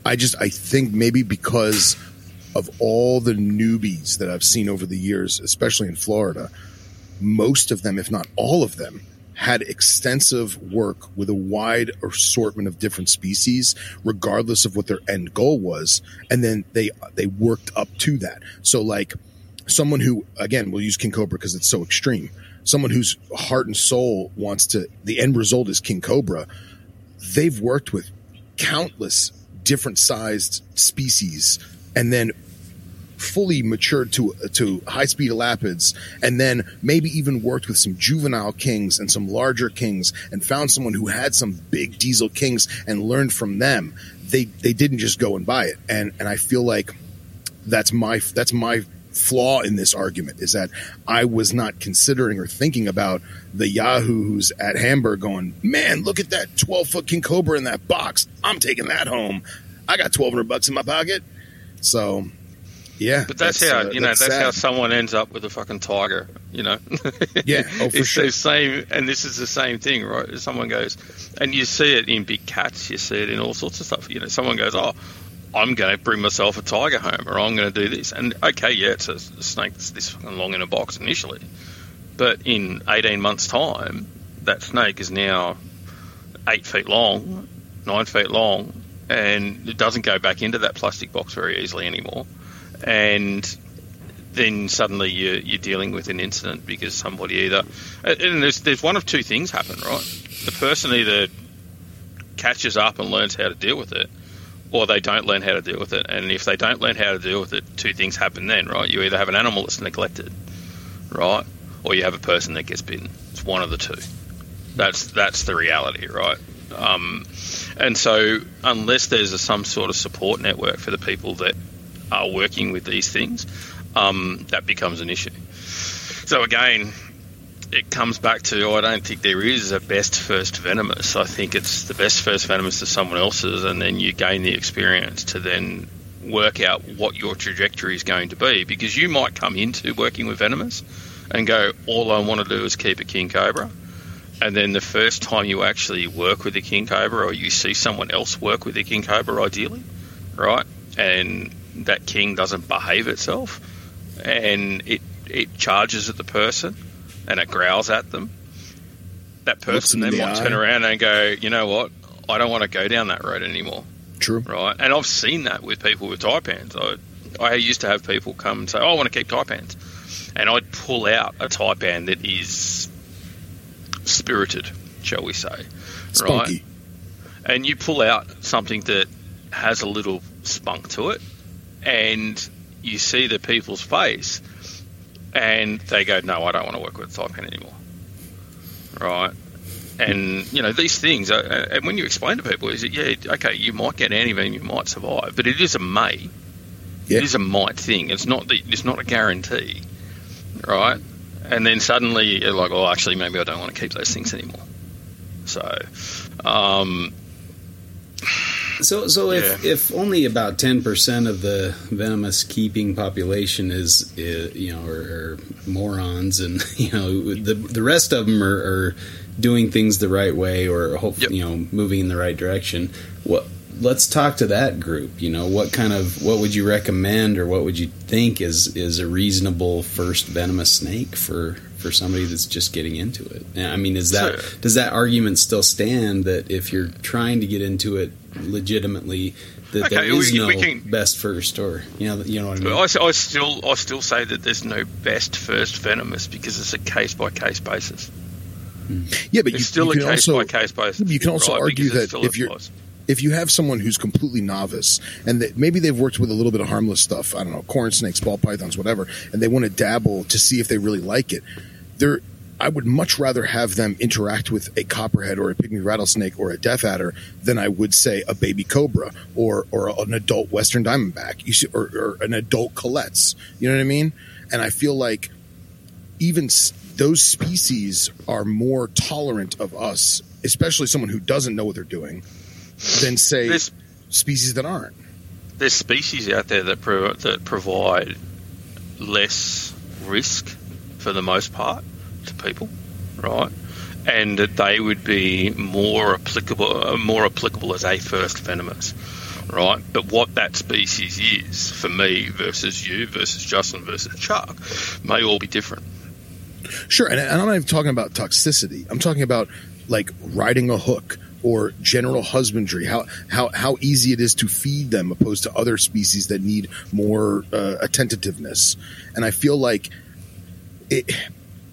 I just I think maybe because of all the newbies that I've seen over the years, especially in Florida, most of them, if not all of them, had extensive work with a wide assortment of different species, regardless of what their end goal was, and then they they worked up to that. So like someone who again we'll use king cobra because it's so extreme someone whose heart and soul wants to, the end result is King Cobra. They've worked with countless different sized species and then fully matured to to high speed elapids and then maybe even worked with some juvenile kings and some larger kings and found someone who had some big diesel kings and learned from them they they didn't just go and buy it and and I feel like that's my that's my flaw in this argument is that I was not considering or thinking about the Yahoo who's at Hamburg going, man, look at that 12 foot King Cobra in that box. I'm taking that home. I got 1200 bucks in my pocket. So, yeah. But that's, that's how, uh, you know, that's, that's how someone ends up with a fucking tiger, you know? yeah. Oh, for it's sure. the same, and this is the same thing, right? Someone goes, and you see it in big cats, you see it in all sorts of stuff. You know, someone goes, oh, I'm going to bring myself a tiger home, or I'm going to do this. And okay, yeah, it's a, snake that's this fucking long in a box initially, but in 18 months' time, that snake is now eight feet long, nine feet long, and it doesn't go back into that plastic box very easily anymore. And then suddenly you're, you're dealing with an incident because somebody either and there's there's one of two things happen, right? The person either catches up and learns how to deal with it, or they don't learn how to deal with it. And if they don't learn how to deal with it, two things happen then, right? You either have an animal that's neglected, right, or you have a person that gets bitten. It's one of the two. That's that's the reality, right? Um, and so, unless there's a, some sort of support network for the people that are working with these things, um, that becomes an issue. So again, it comes back to oh, I don't think there is a best first venomous. I think it's the best first venomous to someone else's, and then you gain the experience to then work out what your trajectory is going to be. Because you might come into working with venomous and go, all I want to do is keep a king cobra. And then the first time you actually work with a king cobra, or you see someone else work with a king cobra, ideally, right, and that king doesn't behave itself, and it it charges at the person and it growls at them, that person then the might eye. turn around and go, you know what, I don't want to go down that road anymore. True. Right. And I've seen that with people with taipans. I, I used to have people come and say, oh, I want to keep taipans. And I'd pull out a taipan that is spirited, shall we say. Spunky. Right. And you pull out something that has a little spunk to it, and you see the people's face and they go, "No, I don't want to work with Taipan anymore." Right? And you know these things, are, uh, and when you explain to people, is it yeah, okay, you might get antivenom, you might survive, but it is a may. Yeah. It is a might thing. It's not the, it's not a guarantee, right? And then suddenly you're like, oh, actually, maybe I don't want to keep those things anymore. So, um, so, so if, yeah. if only about ten percent of the venomous keeping population is, is you know, are, are, morons, and you know, the the rest of them are, are doing things the right way, or hopefully, yep. you know, moving in the right direction. What? Let's talk to that group. You know, what kind of what would you recommend, or what would you think is is a reasonable first venomous snake for for somebody that's just getting into it. I mean, is that does that argument still stand that if you're trying to get into it legitimately, that okay, there is we, no we can, best first, or you know, you know what I mean? I, I, still I still say that there's no best first venomous because it's a case by case basis. Yeah, but it's you, still you a case also, by case basis. You can also right, argue that if you're if you have someone who's completely novice and that maybe they've worked with a little bit of harmless stuff, I don't know, corn snakes, ball pythons, whatever, and they want to dabble to see if they really like it there I would much rather have them interact with a copperhead or a pygmy rattlesnake or a death adder than I would say a baby cobra or or an adult western diamondback. You see, or, or an adult Collett's. You know what I mean? And I feel like even those species are more tolerant of us, especially someone who doesn't know what they're doing, than say there's, species that aren't. There's species out there that pro- that provide less risk for the most part to people, right? And that they would be more applicable, more applicable as a first venomous, right? But what that species is for me versus you versus Justin versus Chuck may all be different. Sure, and I'm not even talking about toxicity. I'm talking about like riding a hook or general husbandry, how how how easy it is to feed them, opposed to other species that need more uh, attentiveness. And I feel like it,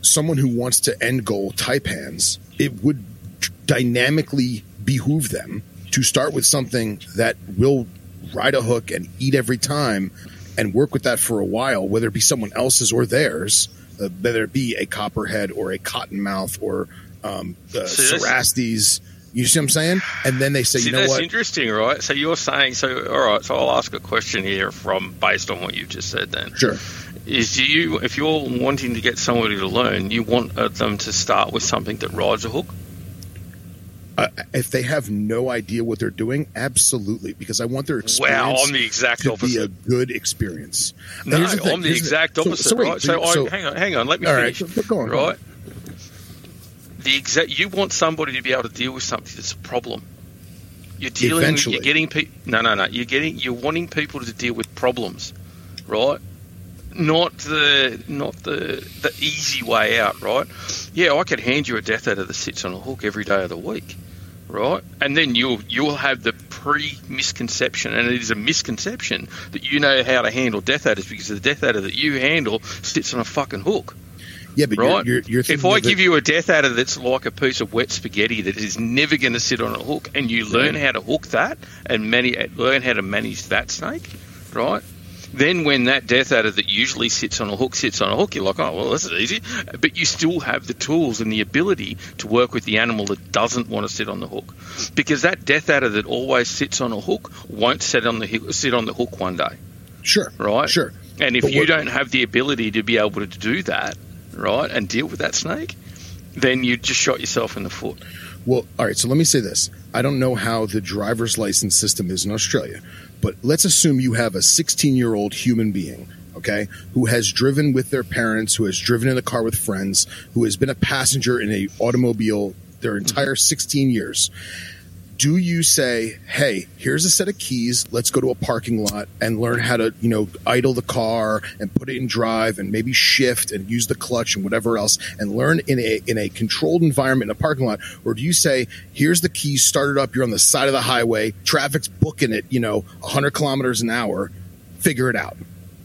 someone who wants to end goal taipans, it would dynamically behoove them to start with something that will ride a hook and eat every time and work with that for a while, whether it be someone else's or theirs, uh, whether it be a copperhead or a cottonmouth or um, uh, cerastes. You see what I'm saying? And then they say, see, you know that's what? interesting, right? So you're saying, so all right. So I'll ask a question here from based on what you just said. Then, sure is you if you're wanting to get somebody to learn, you want uh, them to start with something that rides a hook. Uh, if they have no idea what they're doing, absolutely, because I want their experience. Wow, I'm the exact to opposite. be a good experience. No, the I'm the exact the, opposite. So, so, right? so, so I, hang on, hang on. Let me finish. Right, go on, right. The exact. You want somebody to be able to deal with something that's a problem. You're dealing. Eventually. You're getting people. no, no, no. You're getting. You're wanting people to deal with problems, right? Not the not the the easy way out, right? Yeah, I could hand you a death adder that sits on a hook every day of the week, right? And then you'll you'll have the pre misconception, and it is a misconception that you know how to handle death adders because the death adder that you handle sits on a fucking hook. Yeah, but Right. you're, you're, you're if I of it- give you a death adder that's like a piece of wet spaghetti that is never going to sit on a hook, and you learn how to hook that and many, learn how to manage that snake, right? Then when that death adder that usually sits on a hook sits on a hook, you're like, oh well, this is easy. But you still have the tools and the ability to work with the animal that doesn't want to sit on the hook, because that death adder that always sits on a hook won't sit on the sit on the hook one day sure, right? Sure. And if But you what- don't have the ability to be able to do that, right, and deal with that snake, then you just shot yourself in the foot. Well, all right. So let me say this: I don't know how the driver's license system is in Australia, but let's assume you have a 16 year old human being, okay, who has driven with their parents, who has driven in a car with friends, who has been a passenger in a automobile their entire 16 years. Do you say, "Hey, here's a set of keys. Let's go to a parking lot and learn how to, you know, idle the car and put it in drive and maybe shift and use the clutch and whatever else and learn in a in a controlled environment in a parking lot?" Or do you say, "Here's the keys. Start it up. You're on the side of the highway. Traffic's booking it. You know, 100 kilometers an hour. Figure it out."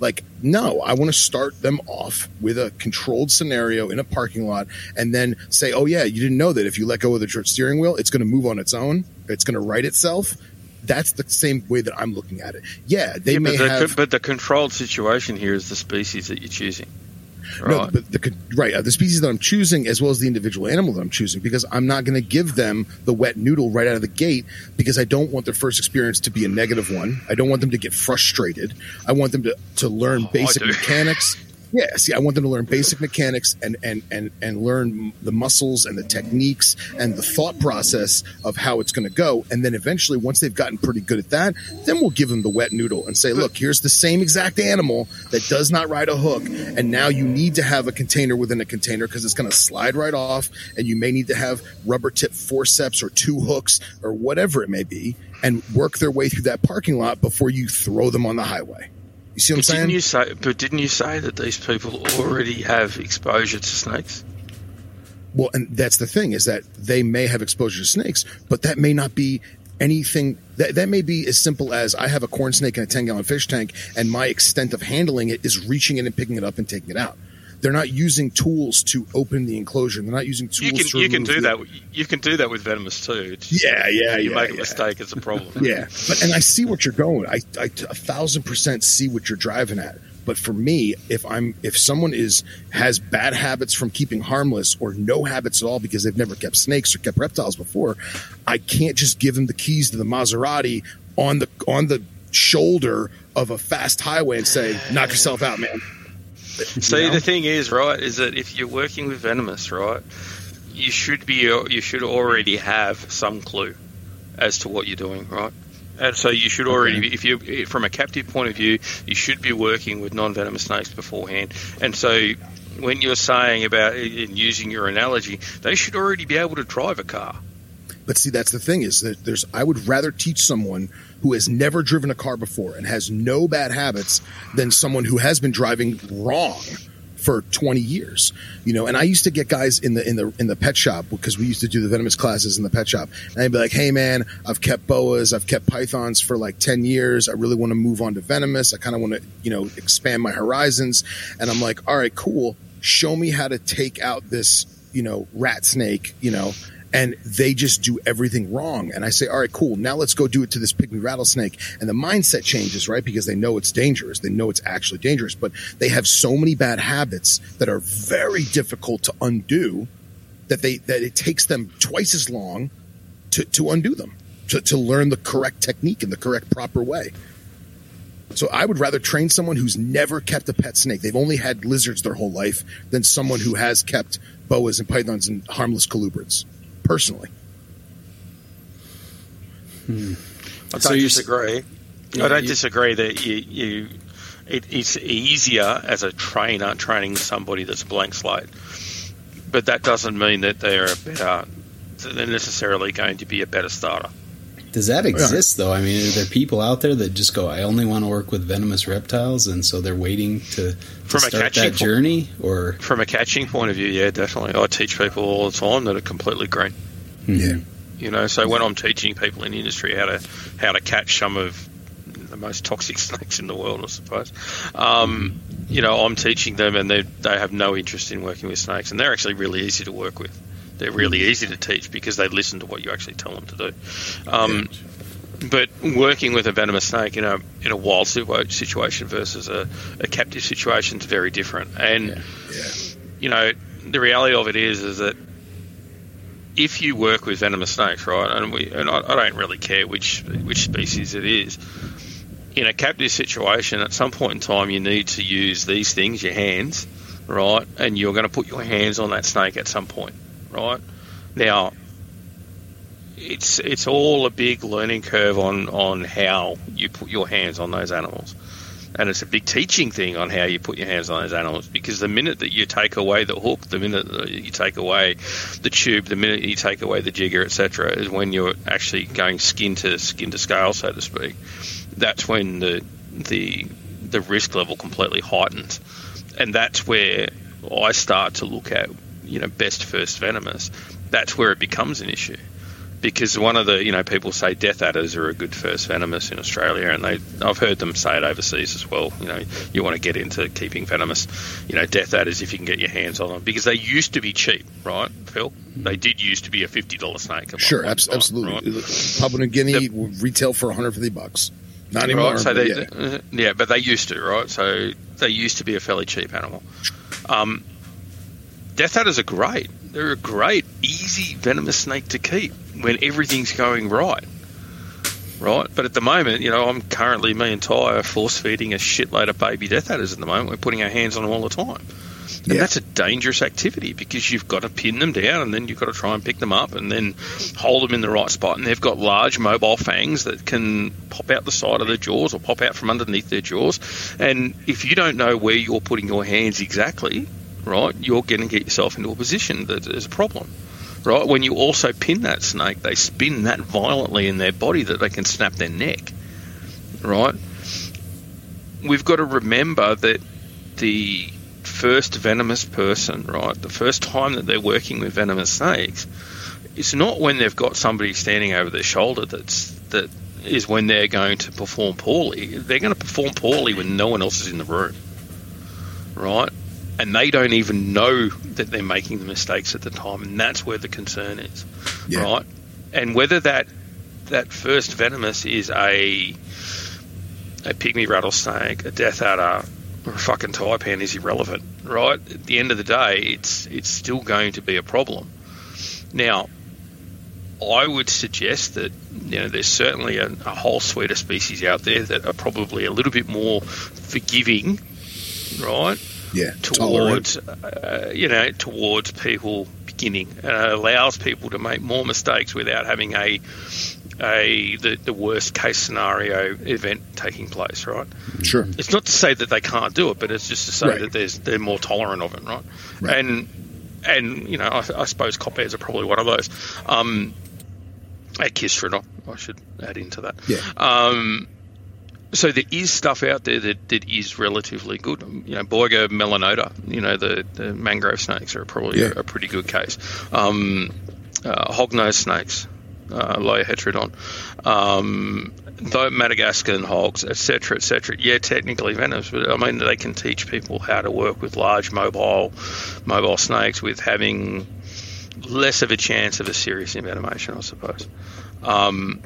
Like, no, I want to start them off with a controlled scenario in a parking lot and then say, oh, yeah, you didn't know that if you let go of the steering wheel, it's going to move on its own. It's going to right itself. That's the same way that I'm looking at it. Yeah, they Yeah, may but, the, have. but the controlled situation here is the species that you're choosing. Right. No, but the right uh, the species that I'm choosing, as well as the individual animal that I'm choosing, because I'm not going to give them the wet noodle right out of the gate, because I don't want their first experience to be a negative one. I don't want them to get frustrated. I want them to to learn Oh, basic mechanics. Yeah, see, I want them to learn basic mechanics and and and and learn the muscles and the techniques and the thought process of how it's going to go. And then eventually, once they've gotten pretty good at that, then we'll give them the wet noodle and say, "Look, here's the same exact animal that does not ride a hook, and now you need to have a container within a container because it's going to slide right off, and you may need to have rubber tip forceps or two hooks or whatever it may be, and work their way through that parking lot before you throw them on the highway." You see what I'm But saying? didn't you say? But didn't you say that these people already have exposure to snakes? Well, and that's the thing is that they may have exposure to snakes, but that may not be anything. That, that may be as simple as I have a corn snake in a 10 gallon fish tank, and my extent of handling it is reaching in and picking it up and taking it out. They're not using tools to open the enclosure. They're not using tools You can to you can do the- that. You can do that with venomous too. It's- Yeah, yeah, You yeah, make a mistake, it's a problem. Yeah, but and I see what you're going. I, I a thousand percent see what you're driving at. But for me, if I'm if someone is has bad habits from keeping harmless or no habits at all because they've never kept snakes or kept reptiles before, I can't just give them the keys to the Maserati on the on the shoulder of a fast highway and say, "Knock yourself out, man." See, You know? the thing is, right, is that if you're working with venomous, right, you should be you should already have some clue as to what you're doing, right? And so you should already, be if you from a captive point of view, you should be working with non-venomous snakes beforehand. And so when you're saying about in using your analogy, they should already be able to drive a car. But see, that's the thing is that there's. I would rather teach someone who has never driven a car before and has no bad habits than someone who has been driving wrong for 20 years. You know, and I used to get guys in the in the in the pet shop because we used to do the venomous classes in the pet shop, and I'd be like, "Hey, man, I've kept boas, I've kept pythons for like 10 years. I really want to move on to venomous. I kind of want to, you know, expand my horizons." And I'm like, "All right, cool. Show me how to take out this, you know, rat snake, you know." And they just do everything wrong. And I say, all right, cool. Now let's go do it to this pygmy rattlesnake. And the mindset changes, right? Because they know it's dangerous. They know it's actually dangerous, but they have so many bad habits that are very difficult to undo that they, that it takes them twice as long to, to undo them, to, to learn the correct technique in the correct proper way. So I would rather train someone who's never kept a pet snake. They've only had lizards their whole life than someone who has kept boas and pythons and harmless colubrids personally. Hmm. I don't So you're disagree. Yeah, I don't you- disagree that you, you it, it's easier as a trainer training somebody that's a blank slate, but that doesn't mean that they're a better. They're necessarily going to be a better starter. Does that exist though? I mean, are there people out there that just go, "I only want to work with venomous reptiles," and so they're waiting to, to From a start catching that po- journey? Or From a catching point of view, yeah, definitely. I teach people all the time that are completely green. Yeah. You know, so when I'm teaching people in the industry how to how to catch some of the most toxic snakes in the world, I suppose, um, you know, I'm teaching them, and they they have no interest in working with snakes, and they're actually really easy to work with. They're really easy to teach because they listen to what you actually tell them to do. Um, But working with a venomous snake in a in a wild situation versus a, a captive situation is very different. And Yeah. you know, the reality of it is, is that if you work with venomous snakes, right, and we, and I, I don't really care which which species it is, in a captive situation, at some point in time, you need to use these things, your hands, right, and you're going to put your hands on that snake at some point, right. Now, it's it's all a big learning curve on on how you put your hands on those animals and it's a big teaching thing on how you put your hands on those animals because the minute that you take away the hook, the minute that you take away the tube, the minute you take away the jigger, etc., is when you're actually going skin to skin to scale, so to speak. That's when the the the risk level completely heightens, and that's where I start to look at you know best first venomous. That's where it becomes an issue because one of the you know people say death adders are a good first venomous in Australia, and they I've heard them say it overseas as well. You know, you want to get into keeping venomous, you know, death adders if you can get your hands on them because they used to be cheap, right, Phil? They did used to be a fifty dollar snake. Sure, time, absolutely. right? Papua New Guinea would retail for 150 bucks. Not anymore. Right, so they, yeah. uh, yeah, but they used to, right? So they used to be a fairly cheap animal. Um, death adders are great. They're a great, easy venomous snake to keep when everything's going right. Right, but at the moment, you know, I'm currently me and Ty are force feeding a shitload of baby death adders at the moment. We're putting our hands on them all the time. And Yeah. that's a dangerous activity because you've got to pin them down and then you've got to try and pick them up and then hold them in the right spot. And they've got large mobile fangs that can pop out the side of their jaws or pop out from underneath their jaws. And if you don't know where you're putting your hands exactly, right, you're going to get yourself into a position that is a problem. Right, when you also pin that snake, they spin that violently in their body that they can snap their neck. Right, we've got to remember that the first venomous person, right, the first time that they're working with venomous snakes, it's not when they've got somebody standing over their shoulder that's that is when they're going to perform poorly. They're going to perform poorly when no one else is in the room, right? And they don't even know that they're making the mistakes at the time, and that's where the concern is, Yeah. right? And whether that that first venomous is a a pygmy rattlesnake, a death adder, or a fucking taipan is irrelevant, right? At the end of the day, it's it's still going to be a problem. Now, I would suggest that you know there's certainly a, a whole suite of species out there that are probably a little bit more forgiving, right? Yeah, towards uh, you know towards people beginning and it allows people to make more mistakes without having a a the, the worst case scenario event taking place right Sure. it's not to say that they can't do it but it's just to say Right. that there's they're more tolerant of it right, Right. and and you know I, I suppose copheads are probably one of those um a kiss for it I should add into that Yeah. um so there is stuff out there that, that is relatively good. You know, Boiga melanota, you know, the, the mangrove snakes are probably Yeah. a, a pretty good case. Um, uh, hognose snakes, uh, Leioheterodon, um, though Madagascan hogs, etc., etc. Yeah, technically venomous, but I mean they can teach people how to work with large mobile mobile snakes with having less of a chance of a serious envenomation, I suppose. Um,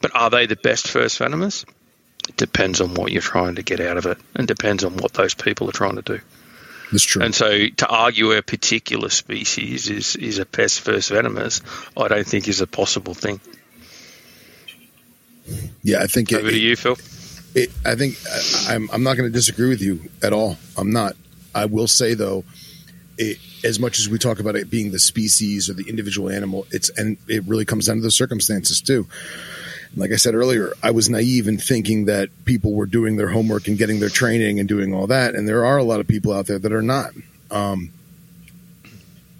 but are they the best first venomous? It depends on what you're trying to get out of it, and depends on what those people are trying to do. That's true. And so, to argue a particular species is is a pest first venomous, I don't think is a possible thing. yeah, I think Over it, to you, Phil. it, I think I, I'm, I'm not going to disagree with you at all. I'm not. I will say though, it, as much as we talk about it being the species or the individual animal, it's and it really comes down to the circumstances too. Like I said earlier, I was naive in thinking that people were doing their homework and getting their training and doing all that, and there are a lot of people out there that are not. Um,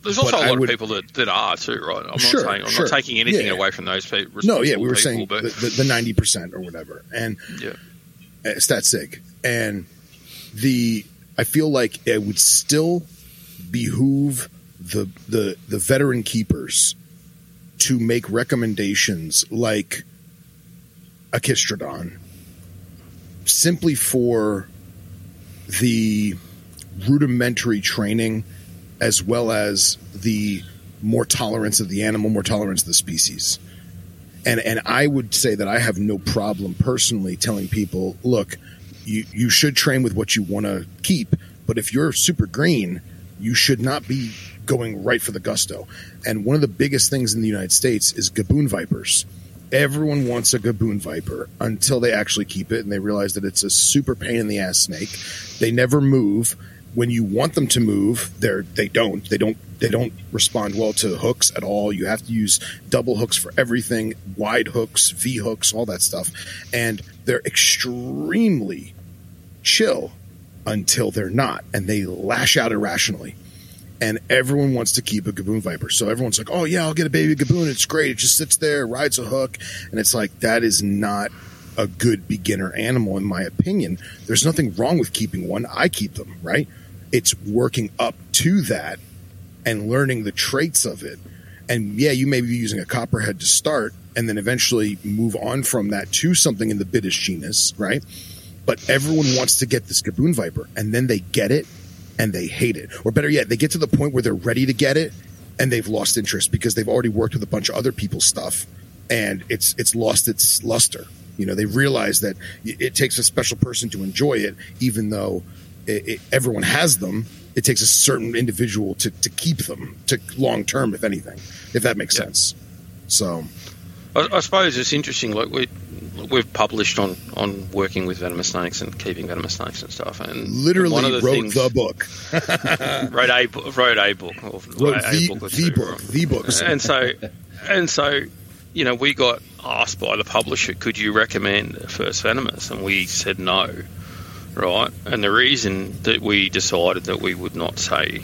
There's also a lot would- of people that, that are too, right? I'm Sure, not saying I'm sure. not taking anything Yeah. away from those people. No, yeah, we were people, saying but the, the 90% or whatever. And yeah, uh, stat sig. And the I feel like it would still behoove the the the veteran keepers to make recommendations like Agkistrodon simply for the rudimentary training as well as the more tolerance of the animal, more tolerance of the species. And and I would say that I have no problem personally telling people, look, you you should train with what you want to keep, but if you're super green, you should not be going right for the gusto. And one of the biggest things in the United States is gaboon vipers. Everyone wants a gaboon viper until they actually keep it and they realize that it's a super pain in the ass snake. They never move. When you want them to move, they're they don't. They don't they don't respond well to hooks at all. You have to use double hooks for everything, wide hooks, V hooks, all that stuff. And they're extremely chill until they're not and they lash out irrationally and everyone wants to keep a gaboon viper. So everyone's like oh yeah i'll get a baby gaboon. It's great. It just sits there rides a hook. And it's like that is not a good beginner animal in my opinion. There's nothing wrong with keeping one. I keep them right? It's working up to that and learning the traits of it. And yeah you may be using a copperhead to start and then eventually move on from that to something in the Bitis genus right? But everyone wants to get this Gaboon Viper, and then they get it and they hate it. Or better yet, they get to the point where they're ready to get it and they've lost interest because they've already worked with a bunch of other people's stuff and it's it's lost its luster. You know, they realize that it takes a special person to enjoy it, even though it, it, everyone has them. It takes a certain individual to, to keep them to long term, if anything, if that makes Yeah. sense. So, I, I suppose it's interesting. Like we we've published on on working with venomous snakes and keeping venomous snakes and stuff, and literally one of the wrote things, the book, wrote a wrote a book, or wrote a, the, book or the book, the books. and so and so you know we got asked by the publisher could you recommend first venomous? And we said no right? And the reason that we decided that we would not say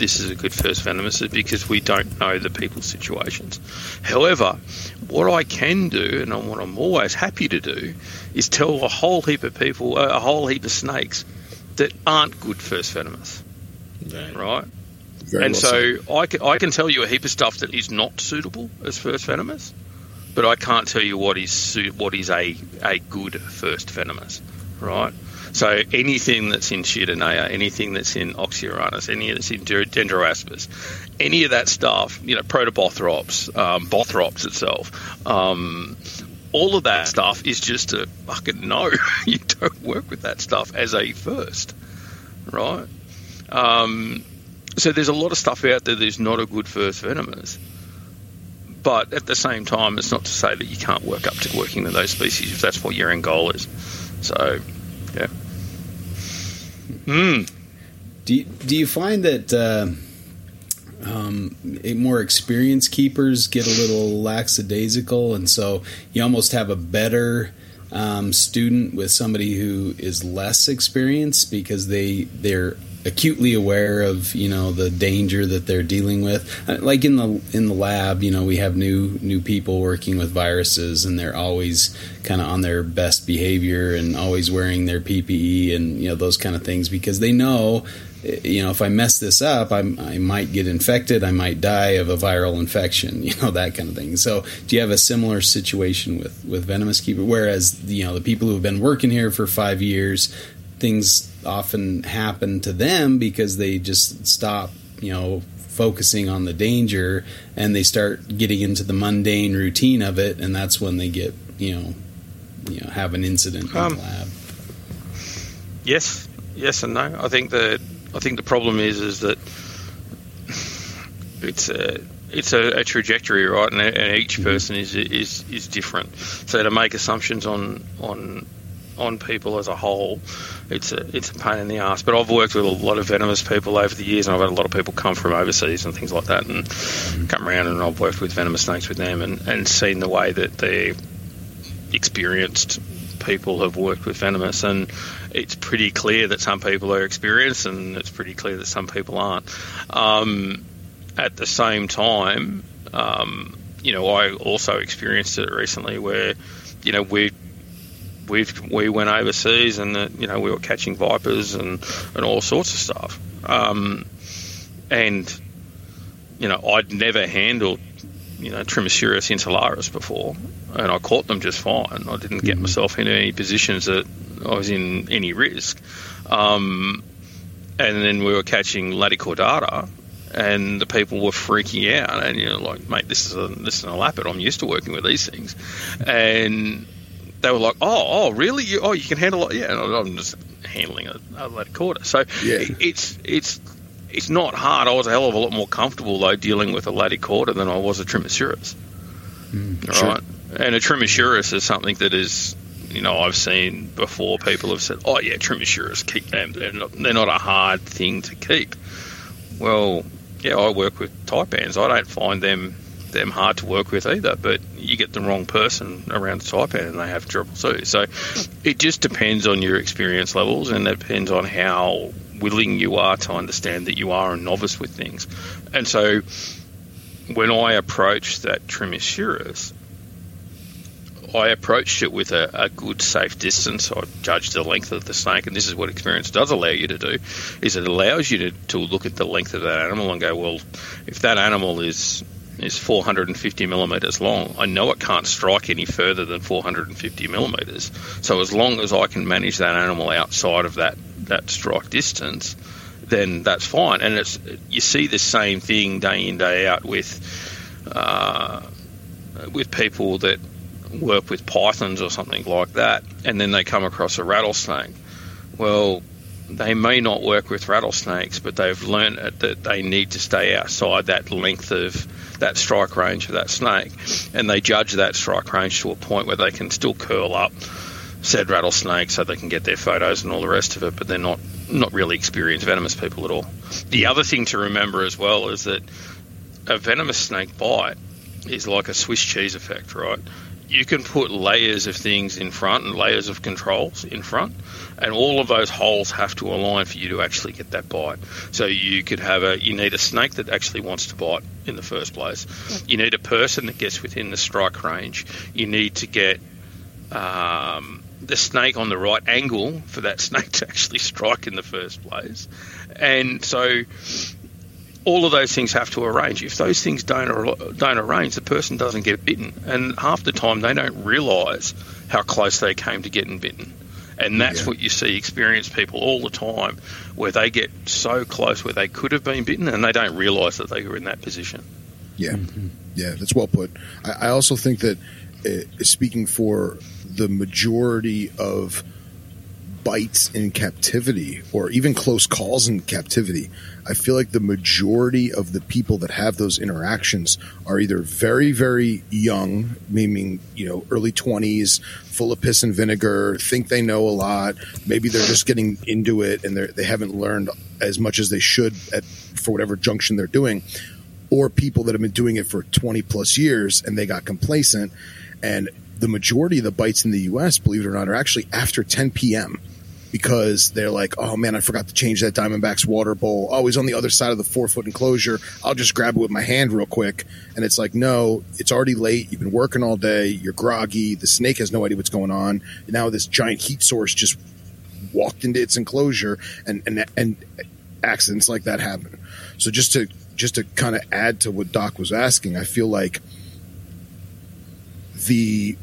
this is a good first venomous is because we don't know the people's situations. However what i can do and what i'm always happy to do is tell a whole heap of people uh, a whole heap of snakes that aren't good first venomous. Right. Very and well so said. I can, I can tell you a heap of stuff that is not suitable as first venomous, but I can't tell you what is what is a, a good first venomous, right? So anything that's in Chitinea, anything that's in Oxyuranus, any that's in Dendroaspis, any of that stuff, you know, Protobothrops, um, Bothrops itself, um, all of that stuff is just a fucking no. you don't work with that stuff as a first, right? Um, so there's a lot of stuff out there that's not a good first venomous. But at the same time, it's not to say that you can't work up to working with those species if that's what your end goal is. So, yeah. Hmm. Do you, do you find that uh, um, a more experienced keepers get a little lackadaisical, and so you almost have a better um, student with somebody who is less experienced because they they're acutely aware of you know the danger that they're dealing with. Uh, Like in the in the lab, you know, we have new new people working with viruses, and they're always kind of on their best behavior and always wearing their PPE and you know those kind of things because they know you know, if I mess this up, I'm, I might get infected. I might die of a viral infection. You know that kind of thing. So, do you have a similar situation with with venomous keeper? Whereas, you know, the people who have been working here for five years, things often happen to them because they just stop, you know, focusing on the danger and they start getting into the mundane routine of it, and that's when they get, you know, you know, have an incident in Um, the lab. Yes, yes, and no. I think that I think the problem is is that it's a it's a, a trajectory, right? And, and each person is is is different. So to make assumptions on on on people as a whole, it's a it's a pain in the ass. But I've worked with a lot of venomous people over the years, and I've had a lot of people come from overseas and things like that, and come around, and I've worked with venomous snakes with them, and, and seen the way that they're experienced people have worked with venomous, and it's pretty clear that some people are experienced, and it's pretty clear that some people aren't. Um, at the same time, um, you know, I also experienced it recently where, you know, we we we went overseas and you know we were catching vipers and and all sorts of stuff. Um, and you know, I'd never handled you know Trimeresurus insularis before, and I caught them just fine. I didn't get mm-hmm. myself into any positions that I was in any risk. Um, and then we were catching Laticaudata, and the people were freaking out. And you're like, mate, this is a this is an elapid. I'm used to working with these things, and they were like, oh, oh, really? You, oh, you can handle it? Yeah, I'm just handling a, a Laticauda. So yeah. it's it's it's not hard. I was a hell of a lot more comfortable though dealing with a Laticauda than I was a Trimeresurus. Mm, right, sure. and a Trimeresurus is something that is you know, I've seen before people have said, "Oh yeah, Trimeresurus, keep them. They're not, they're not a hard thing to keep." Well, yeah, I work with taipans. I don't find them them hard to work with either. But you get the wrong person around the taipan, and they have trouble too. So it just depends on your experience levels, and it depends on how willing you are to understand that you are a novice with things. And so when I approached that Trimeresurus, I approached it with a, a, good, safe distance. I judged the length of the snake, and this is what experience does allow you to do: is it allows you to, to look at the length of that animal and go, well, if that animal is is 450 millimeters long, I know it can't strike any further than 450 millimeters. So as long as I can manage that animal outside of that that strike distance, then that's fine. And it's you see the same thing day in day out with uh, with people that work with pythons or something like that, and then they come across a rattlesnake. Well, they may not work with rattlesnakes, but they've learned that they need to stay outside that length of that strike range of that snake, and they judge that strike range to a point where they can still curl up said rattlesnake so they can get their photos and all the rest of it, but they're not not really experienced venomous people at all. The other thing to remember as well is that a venomous snake bite is like a Swiss cheese effect, right? You can put layers of things in front and layers of controls in front, and all of those holes have to align for you to actually get that bite. So you could have a you need a snake that actually wants to bite in the first place. You need a person that gets within the strike range. You need to get um, the snake on the right angle for that snake to actually strike in the first place, and so all of those things have to arrange. If those things don't don't arrange, the person doesn't get bitten, and half the time they don't realise how close they came to getting bitten. And that's yeah. what you see experienced people all the time, where they get so close where they could have been bitten, and they don't realise that they were in that position. Yeah, mm-hmm. yeah, that's well put. I, I also think that, uh, speaking for the majority of bites in captivity, or even close calls in captivity, I feel like the majority of the people that have those interactions are either very, very young, meaning, you know, early 20s, full of piss and vinegar, think they know a lot. Maybe they're just getting into it and they haven't learned as much as they should at, for whatever junction they're doing. Or people that have been doing it for 20 plus years and they got complacent. And the majority of the bites in the US, believe it or not, are actually after 10 p.m because they're like, oh man, I forgot to change that Diamondback's water bowl. Oh, he's on the other side of the four foot enclosure. I'll just grab it with my hand real quick. And it's like, no, it's already late. You've been working all day. You're groggy. The snake has no idea what's going on. And now this giant heat source just walked into its enclosure and, and, and accidents like that happen. So just to, just to kind of add to what Doc was asking, I feel like the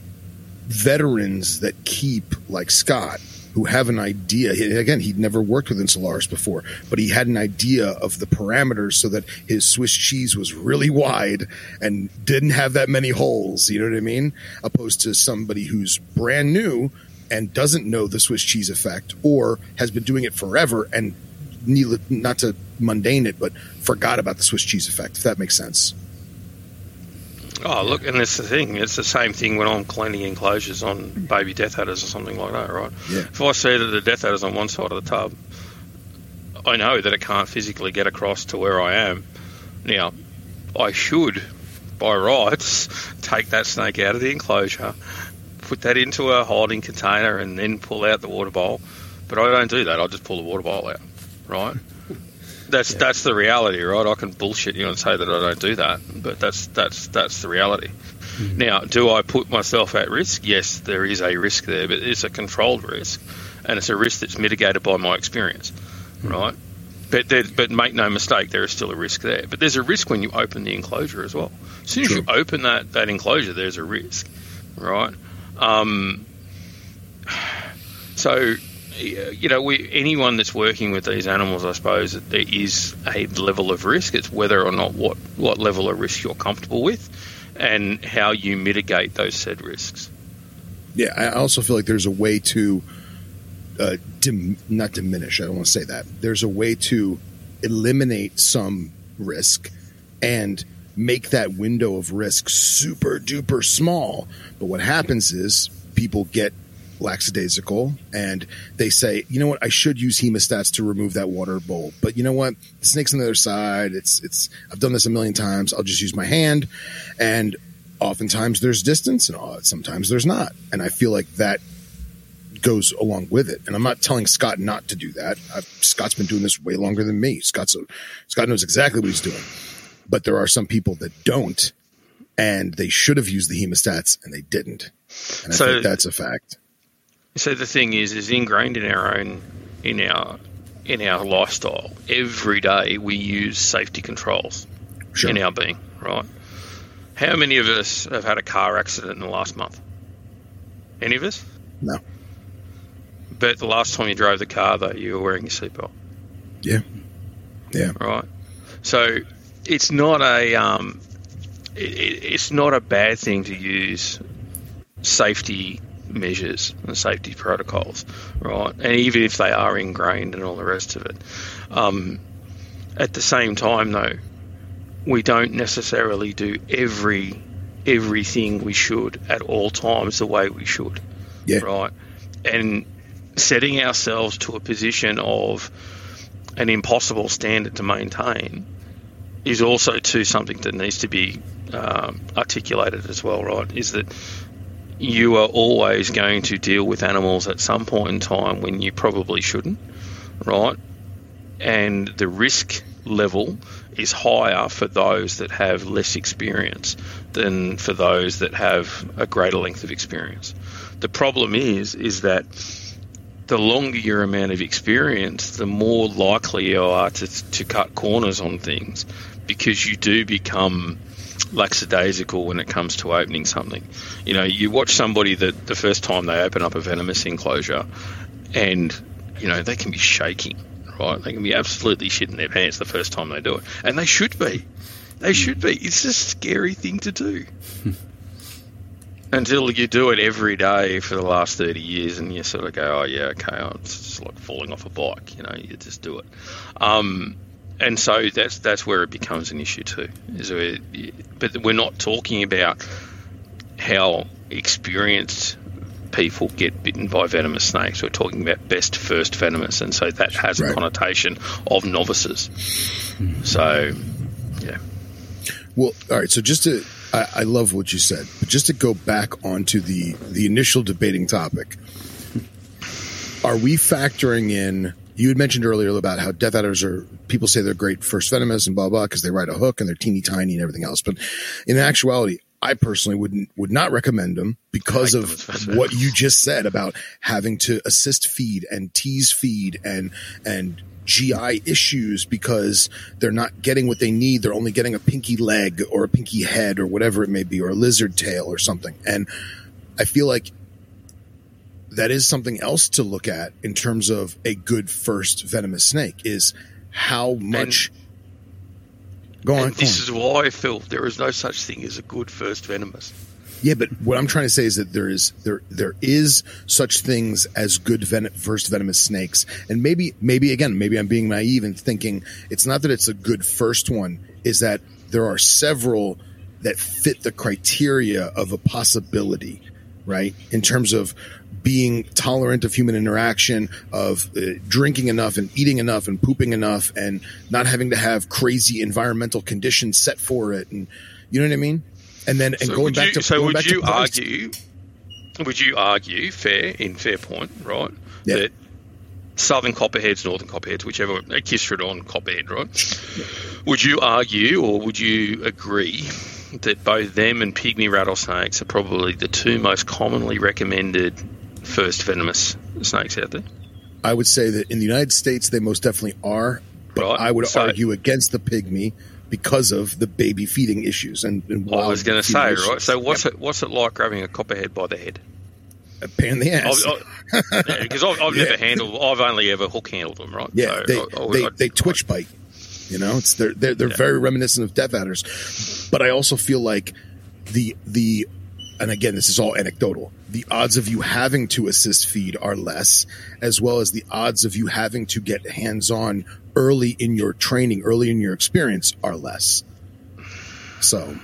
veterans that keep like Scott who have an idea. Again, he'd never worked with Insularis before, but he had an idea of the parameters so that his Swiss cheese was really wide and didn't have that many holes. You know what I mean? Opposed to somebody who's brand new and doesn't know the Swiss cheese effect or has been doing it forever and not to mundane it, but forgot about the Swiss cheese effect, if that makes sense. Oh, look, and that's the thing. It's the same thing when I'm cleaning enclosures on baby death adders or something like that, right? Yeah. If I see that the death adder's on one side of the tub, I know that it can't physically get across to where I am. Now, I should, by rights, take that snake out of the enclosure, put that into a holding container, and then pull out the water bowl. But I don't do that. I just pull the water bowl out, right? that's yeah. that's the reality, right? I can bullshit you and say that I don't do that, but that's that's that's the reality. Mm-hmm. Now, do I put myself at risk? Yes, there is a risk there, but it's a controlled risk, and it's a risk that's mitigated by my experience, mm-hmm. right? But there, but make no mistake, there is still a risk there. But there's a risk when you open the enclosure as well. As soon as you open that, that enclosure, there's a risk, right? Um, so you know, we, anyone that's working with these animals, I suppose there is a level of risk. It's whether or not what, what level of risk you're comfortable with, and how you mitigate those said risks. Yeah, I also feel like there's a way to uh, dim- not diminish. I don't want to say that. There's a way to eliminate some risk and make that window of risk super duper small. But what happens is people get lackadaisical and they say, you know what, I should use hemostats to remove that water bowl. But you know what? The snake's on the other side. It's it's I've done this a million times. I'll just use my hand. And oftentimes there's distance and uh, sometimes there's not. And I feel like that goes along with it. And I'm not telling Scott not to do that. I've, Scott's been doing this way longer than me. Scott's a, Scott knows exactly what he's doing. But there are some people that don't and they should have used the hemostats and they didn't. And I so, think that's a fact. So the thing is, is ingrained in our own, in our, in our lifestyle. Every day we use safety controls sure. in our being, right? How many of us have had a car accident in the last month? Any of us? No. But the last time you drove the car, though, you were wearing your seatbelt. Yeah. Yeah. Right. So it's not a um, it, it's not a bad thing to use safety measures and safety protocols, right? And even if they are ingrained and all the rest of it. Um, at the same time, though, we don't necessarily do every everything we should at all times the way we should, yeah. right? And setting ourselves to a position of an impossible standard to maintain is also too something that needs to be um, articulated as well, right? Is that you are always going to deal with animals at some point in time when you probably shouldn't, right? And the risk level is higher for those that have less experience than for those that have a greater length of experience. The problem is, is that the longer your amount of experience, the more likely you are to, to cut corners on things because you do become lackadaisical when it comes to opening something. You know, you watch somebody that the first time they open up a venomous enclosure and, you know, they can be shaking, right? They can be absolutely shitting their pants the first time they do it. And they should be. They should be. It's a scary thing to do. Until you do it every day for the last 30 years and you sort of go, oh, yeah, okay, oh, it's just like falling off a bike, you know, you just do it. Um, and so that's that's where it becomes an issue too. Is but we're not talking about how experienced people get bitten by venomous snakes. We're talking about best first venomous, and so that has right. a connotation of novices. Hmm. So, yeah. Well, all right. So just to, I, I love what you said, but just to go back onto the the initial debating topic, are we factoring in you had mentioned earlier about how death adders are people say they're great first venomous and blah blah because they ride a hook and they're teeny tiny and everything else. But in actuality, I personally wouldn't would not recommend them because like of what you just said about having to assist feed and tease feed and and GI issues because they're not getting what they need. They're only getting a pinky leg or a pinky head or whatever it may be, or a lizard tail or something. And I feel like that is something else to look at in terms of a good first venomous snake is how much. And, go on. This go on. is why I feel there is no such thing as a good first venomous. Yeah, but what I'm trying to say is that there is there there is such things as good ven- first venomous snakes, and maybe maybe again maybe I'm being naive and thinking it's not that it's a good first one, is that there are several that fit the criteria of a possibility, right? In terms of being tolerant of human interaction, of uh, drinking enough and eating enough and pooping enough, and not having to have crazy environmental conditions set for it, and you know what I mean. And then and so going back you, to so would you argue? Would you argue fair in fair point, right? Yeah. That southern copperheads, northern copperheads, whichever, Agkistrodon copperhead, right? Would you argue or would you agree that both them and pygmy rattlesnakes are probably the two most commonly recommended first venomous snakes out there? I would say that in the United States, they most definitely are, but Right. I would So- argue against the pygmy because of the baby feeding issues and, and I was going to say, feeding right? So what's it what's it like grabbing a copperhead by the head? a pain in the ass? Because I've, I've Yeah. never handled, I've only ever hook handled them, right? Yeah, So they, I- I they, I'd- they twitch bite. You know, it's they're they're, they're Yeah. very reminiscent of death adders, but I also feel like the the and again this is all anecdotal. The odds of you having to assist feed are less, as well as the odds of you having to get hands on early in your training, early in your experience, are less. So,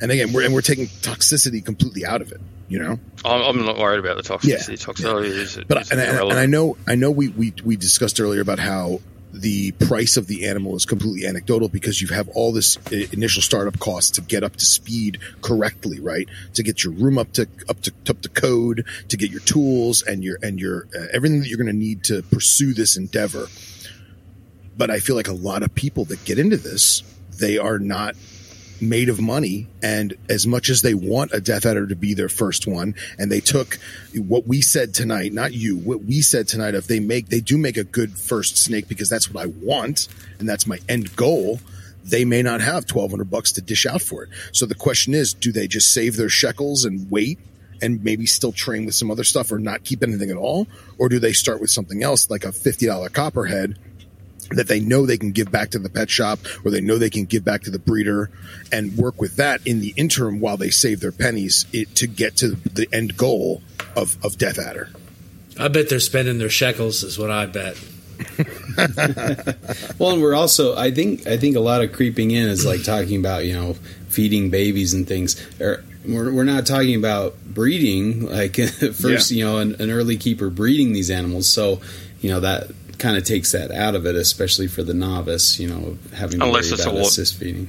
and again, we're and we're taking toxicity completely out of it. You know, I'm, I'm not worried about the toxicity. Yeah. Toxicity is, but is and, and, irrelevant. and I know I know we, we we discussed earlier about how the price of the animal is completely anecdotal because you have all this initial startup costs to get up to speed correctly, right? To get your room up to up to up to code, to get your tools and your and your uh, everything that you're going to need to pursue this endeavor. But I feel like a lot of people that get into this, they are not made of money and as much as they want a death adder to be their first one and they took what we said tonight not you what we said tonight of they make they do make a good first snake because that's what i want and that's my end goal they may not have 1200 bucks to dish out for it. So the question is do they just save their shekels and wait and maybe still train with some other stuff or not keep anything at all? Or do they start with something else like a $50 copperhead that they know they can give back to the pet shop or they know they can give back to the breeder and work with that in the interim while they save their pennies it, to get to the end goal of, of Death Adder. I bet they're spending their shekels, is what I bet. Well, and we're also I think I think a lot of creeping in is like talking about you know feeding babies and things. Or we're we're not talking about breeding like first you know an, an early keeper breeding these animals. So you know that kind of takes that out of it, especially for the novice. You know having to Unless worry it's a about wa- assist feeding.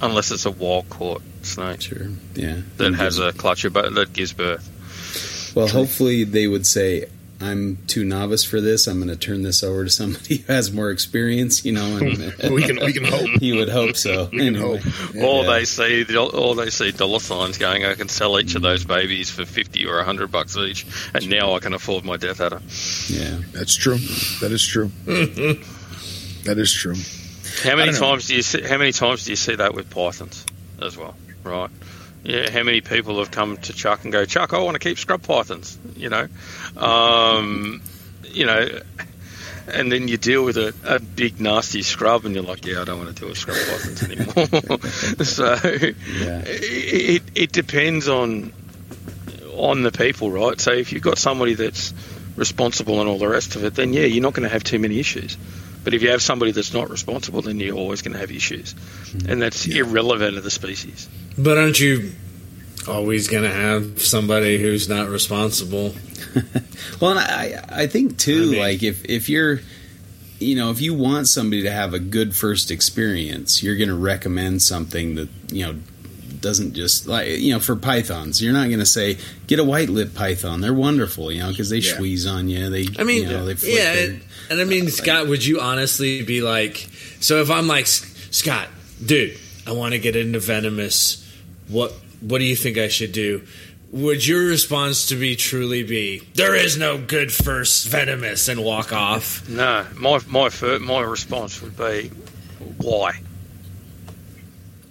Unless it's a wild caught snake Sure, yeah. that has a clutcher, but that gives birth. Well, hopefully they would say, "I'm too novice for this. I'm going to turn this over to somebody who has more experience." You know, and we can we can hope. you would hope so. We can Anyway. hope. Or Yeah. they see, or they see dollar signs going. I can sell each of those babies for fifty or hundred bucks each, and now I can afford my death adder. Yeah. That's true. That is true. that is true. How many I don't know. times do you see? How many times do you see that with pythons as well? Right. Yeah. How many people have come to Chuck and go, Chuck, I want to keep scrub pythons. You know, um, you know, and then you deal with a, a big nasty scrub, and you're like, yeah, I don't want to deal with scrub pythons anymore. so Yeah. it, it depends on on the people, right? So if you've got somebody that's responsible and all the rest of it, then yeah, you're not going to have too many issues. But if you have somebody that's not responsible, then you're always going to have issues, and that's irrelevant of the species. But aren't you always going to have somebody who's not responsible? Well, and I I think too, I mean- like if if you're, you know, if you want somebody to have a good first experience, you're going to recommend something that you know doesn't just like you know for pythons. You're not going to say get a white lip python. They're wonderful, you know, because they Yeah. squeeze on you. They, I mean, you know, they flick yeah, their- and, and I mean, Scott, would you honestly be like, so if I'm like, Scott, dude, I want to get into venomous, what what do you think I should do? Would your response to be truly be, there is no good first venomous and walk off? No, my my fir- my response would be, why?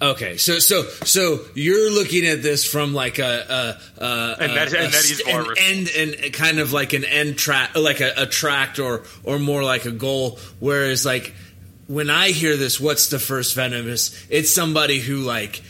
Okay, so so so you're looking at this from like a, a, a And that- a- and that is an end and kind of like an end track, like a, a tract or or more like a goal. Whereas like when I hear this, what's the first venomous? It's somebody who like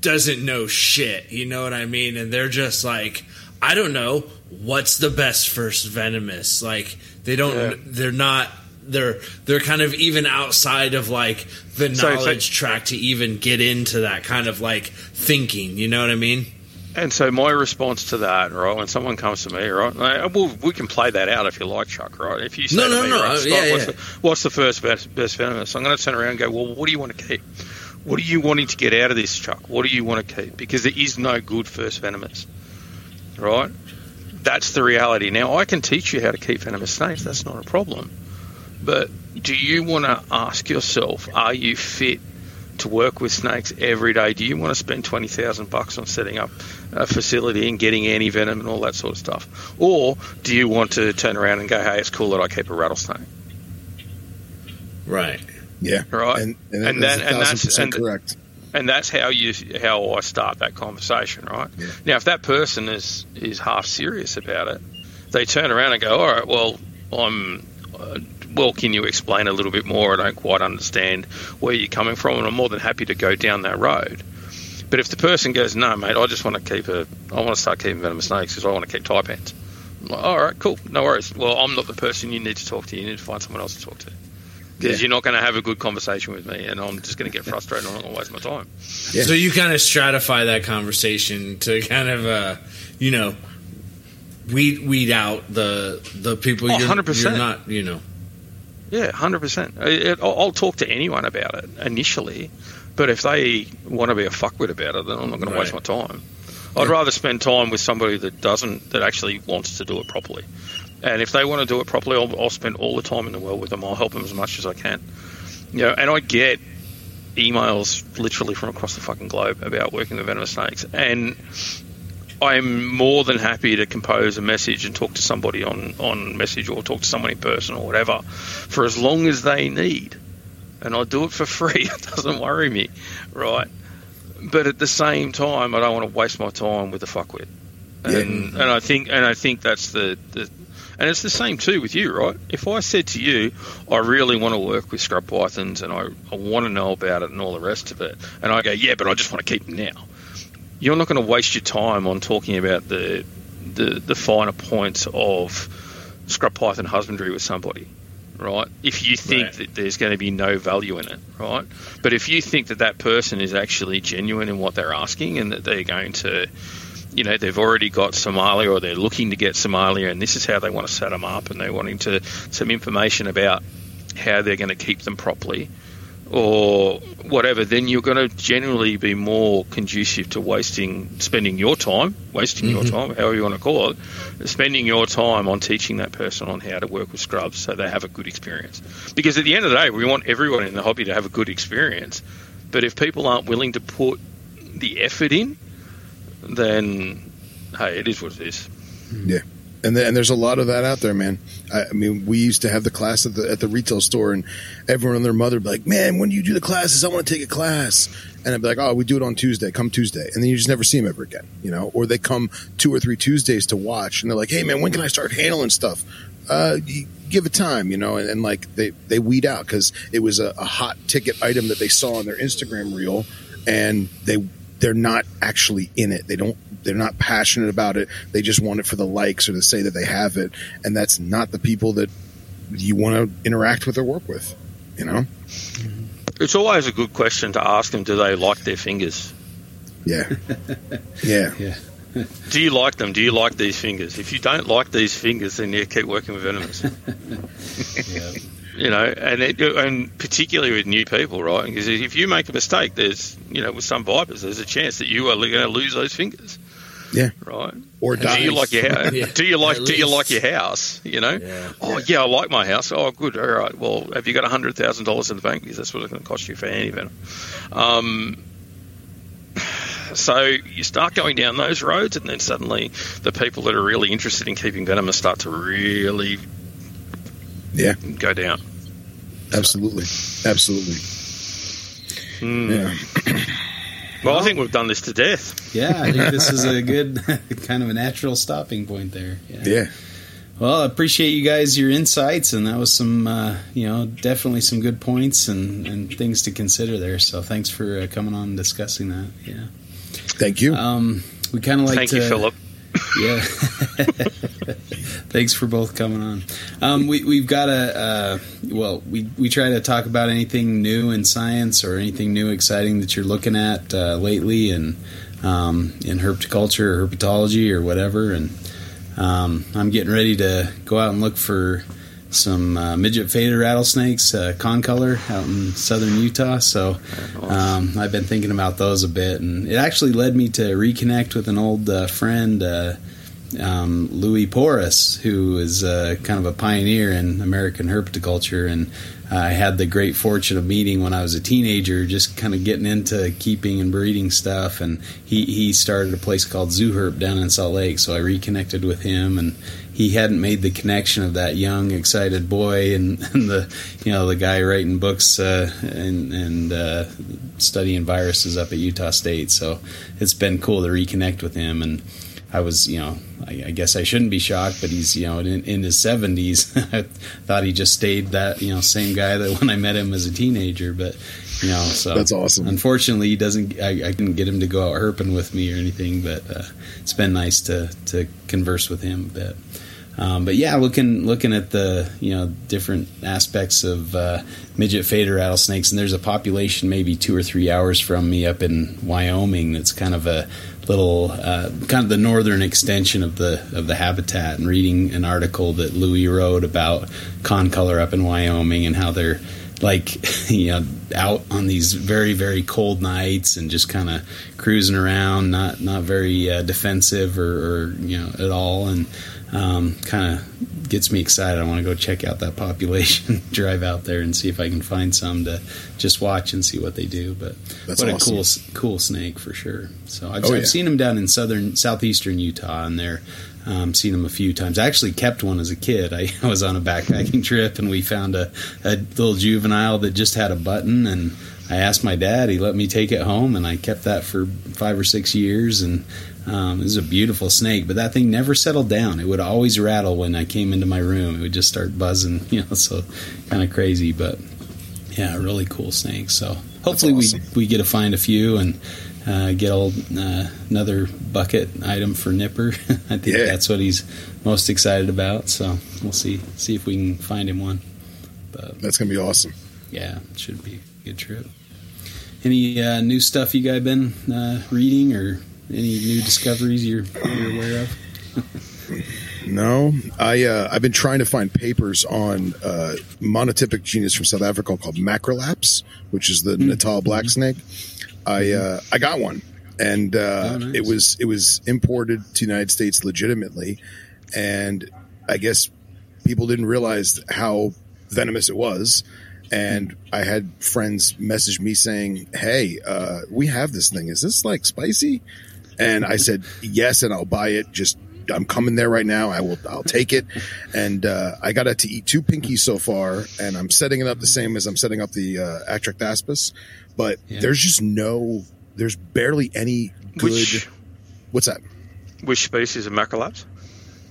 doesn't know shit. You know what I mean? And they're just like, I don't know what's the best first venomous. Like they don't. Yeah. They're not. They're they're kind of even outside of like the So- so- knowledge track to even get into that kind of like thinking. You know what I mean? And so my response to that, right, when someone comes to me, right, like, well, we can play that out if you like, Chuck, right? If you say No, no, me, no, right, uh, Scott, yeah, what's, yeah. The, what's the first best, best venomous? I'm going to turn around and go, well, what do you want to keep? What are you wanting to get out of this, Chuck? What do you want to keep? Because there is no good first venomous, right? that's the reality. Now, I can teach you how to keep venomous snakes. That's not a problem. But do you want to ask yourself, are you fit to work with snakes every day? Do you want to spend twenty thousand bucks on setting up a facility and getting anti venom and all that sort of stuff, or do you want to turn around and go, "Hey, it's cool that I keep a rattlesnake"? Right. Yeah. Right. And, and, And that's that- and that's- percent and- correct. and that's how you how I start that conversation, right? Yeah. Now, if that person is is half serious about it, they turn around and go, "All right, well, I'm." Uh, Well, can you explain a little bit more? I don't quite understand where you're coming from, and I'm more than happy to go down that road. But if the person goes, "No, mate, I just want to keep a, I want to start keeping venomous snakes because I want to keep taipans," I'm like, "All right, cool, no worries." Well, I'm not the person you need to talk to. You need to find someone else to talk to because Yeah. you're not going to have a good conversation with me, and I'm just going to get frustrated. and I'm going to waste my time. Yeah. So you kind of stratify that conversation to kind of, uh, you know, weed weed out the the people Oh, you're, 100%. you're not, you know. Yeah, hundred percent. I'll talk to anyone about it initially, but if they want to be a fuckwit about it, then I'm not going to waste my time. I'd rather spend time with somebody that doesn't, that actually wants to do it properly. And if they want to do it properly, I'll, I'll spend all the time in the world with them. I'll help them as much as I can. You know, and I get emails literally from across the fucking globe about working with venomous snakes, and I'm more than happy to compose a message and talk to somebody on, on message or talk to someone in person or whatever for as long as they need. And I'll do it for free. It doesn't worry me, right? But at the same time, I don't want to waste my time with the fuckwit. And, and I think and I think that's the, the and it's the same too with you, right? If I said to you, I really want to work with scrub pythons and I, I want to know about it and all the rest of it, and I go, yeah, but I just want to keep them now you're not going to waste your time on talking about the the, the finer points of scrub python husbandry with somebody, right? If you think Right. that there's going to be no value in it, right? But if you think that that person is actually genuine in what they're asking and that they're going to, you know, they've already got Simalia or they're looking to get Simalia and this is how they want to set them up and they're wanting to some information about how they're going to keep them properly or whatever, then you're going to generally be more conducive to wasting, spending your time, wasting your mm-hmm. time, however you want to call it, spending your time on teaching that person on how to work with scrubs so they have a good experience. Because at the end of the day, we want everyone in the hobby to have a good experience. But if people aren't willing to put the effort in, then hey, it is what it is. Yeah. And, the, and there's a lot of that out there, man. I, I mean, we used to have the class at the at the retail store, and everyone and their mother would be like, "Man, when do you do the classes? I want to take a class." And I'd be like, "Oh, we do it on Tuesday. Come Tuesday." And then you just never see them ever again, you know. Or they come two or three Tuesdays to watch, and they're like, "Hey, man, when can I start handling stuff?" Uh, give it time, you know. And, and like they they weed out because it was a, a hot ticket item that they saw on their Instagram reel, and they they're not actually in it. They don't. They're not passionate about it. They just want it for the likes or to say that they have it, and that's not the people that you want to interact with or work with. You know? It's always a good question to ask them: Do they like their fingers? Yeah, yeah, Yeah. Do you like them? Do you like these fingers? If you don't like these fingers, then you keep working with venomous. yeah. you know, and it, and particularly with new people, right? Because if you make a mistake, there's you know with some vipers, there's a chance that you are going to lose those fingers. Yeah. Right. or do you like your house? Yeah, do you like at Do you like your house? You know. Yeah. Oh yeah, I like my house. Oh good. All right. Well, have you got hundred thousand dollars in the bank? Because that's what it's going to cost you for any venom. Um, so you start going down those roads, and then suddenly the people that are really interested in keeping venomous start to really Yeah, go down. absolutely, absolutely. Hmm. Yeah, Well, I think we've done this to death. Yeah, I think this is a good kind of a natural stopping point there. Yeah. yeah, Well, I appreciate you guys your insights, and that was some, uh, you know, definitely some good points and, and things to consider there. So thanks for uh, coming on and discussing that. Yeah. Thank you. Um, we kind of like Thank to, you, Philip. Yeah. Thanks for both coming on. Um, we, we've got a, uh, well, we, we try to talk about anything new in science or anything new exciting that you're looking at uh, lately and um, in herpetoculture or herpetology or whatever. And um, I'm getting ready to go out and look for some uh, midget faded rattlesnakes, uh, concolor, out in southern Utah. So um, I've been thinking about those a bit, and it actually led me to reconnect with an old uh, friend, uh, um, Louis Porras, who is uh, kind of a pioneer in American herpetoculture, and I had the great fortune of meeting when I was a teenager, just kind of getting into keeping and breeding stuff. And he, he started a place called Zoo Herp down in Salt Lake, so I reconnected with him, and he hadn't made the connection of that young, excited boy and, and the you know the guy writing books uh, and, and uh, studying viruses up at Utah State. So it's been cool to reconnect with him and I was, you know, I, I, guess I shouldn't be shocked, but he's, you know, in, in his seventies. I thought he just stayed that, you know, same guy that when I met him as a teenager. But you know, so that's awesome. Unfortunately, he doesn't. I, I didn't get him to go out herping with me or anything, but uh, it's been nice to to converse with him a bit. Um, but yeah, looking looking at the you know different aspects of uh, midget fader rattlesnakes, and there's a population maybe two or three hours from me up in Wyoming that's kind of a little uh, kind of the northern extension of the of the habitat. And reading an article that Louis wrote about concolor up in Wyoming and how they're like you know out on these very very cold nights and just kind of cruising around, not not very uh, defensive or, or you know at all, and um, kind of gets me excited. I want to go check out that population, drive out there and see if I can find some to just watch and see what they do. But That's what awesome. a cool cool snake for sure. So I've, oh, I've yeah. seen them down in southern southeastern Utah, and they're um, seen them a few times. I actually kept one as a kid. I, I was on a backpacking trip and we found a, a little juvenile that just had a button and I asked my dad. He let me take it home, and I kept that for five or six years. And um, it was a beautiful snake, but that thing never settled down. It would always rattle when I came into my room. It would just start buzzing, you know, so kind of crazy. But yeah, really cool snake. So hopefully awesome. we we get to find a few and uh, get old uh, another bucket item for Nipper. I think yeah. that's what he's most excited about. So we'll see see if we can find him one. But that's gonna be awesome. Yeah, it should be a good trip. Any uh, new stuff you guys been uh, reading or any new discoveries you're, you're aware of? no, I uh, I've been trying to find papers on uh, monotypic genus from South Africa called Macrelaps, which is the mm-hmm. Natal black snake. I uh, I got one, and uh, oh, nice. it was it was imported to the United States legitimately, and I guess people didn't realize how venomous it was and I had friends message me saying, "Hey, uh, we have this thing. Is this like spicy?" And I said, "Yes, and I'll buy it. Just I'm coming there right now. I will. I'll take it." And uh, I got it to eat two pinkies so far, and I'm setting it up the same as I'm setting up the uh, Atractaspis. But yeah. there's just no. There's barely any good. Which, what's that? Which species of macrelaps?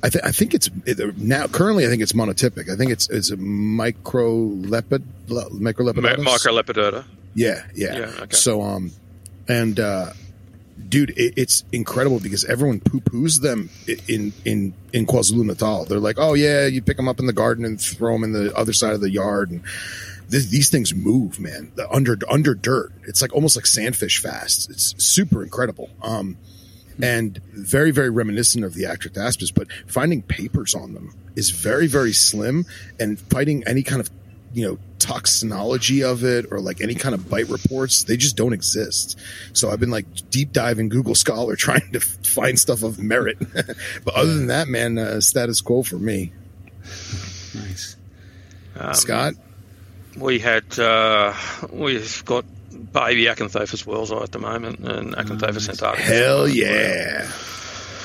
I, th- I think it's it, now currently. I think it's monotypic. I think it's it's a microlepid microlepidotus. Microlepidoda. Yeah, yeah. yeah okay. So um, and uh, dude, it, it's incredible because everyone poo poos them in in in KwaZulu Natal. They're like, oh yeah, you pick them up in the garden and throw them in the other side of the yard and. these things move, man. The under under dirt, it's like almost like sandfish fast. It's super incredible. Um, and very, very reminiscent of the Atractaspis, but finding papers on them is very, very slim and fighting any kind of, you know, toxinology of it or like any kind of bite reports, they just don't exist. So I've been like deep diving Google Scholar trying to find stuff of merit. but other than that, man, uh, status quo for me. Nice. Um, Scott? We had, uh, we've got baby Acanthophis wellsi at the moment, and Acanthophis nice. antarctica. Hell yeah!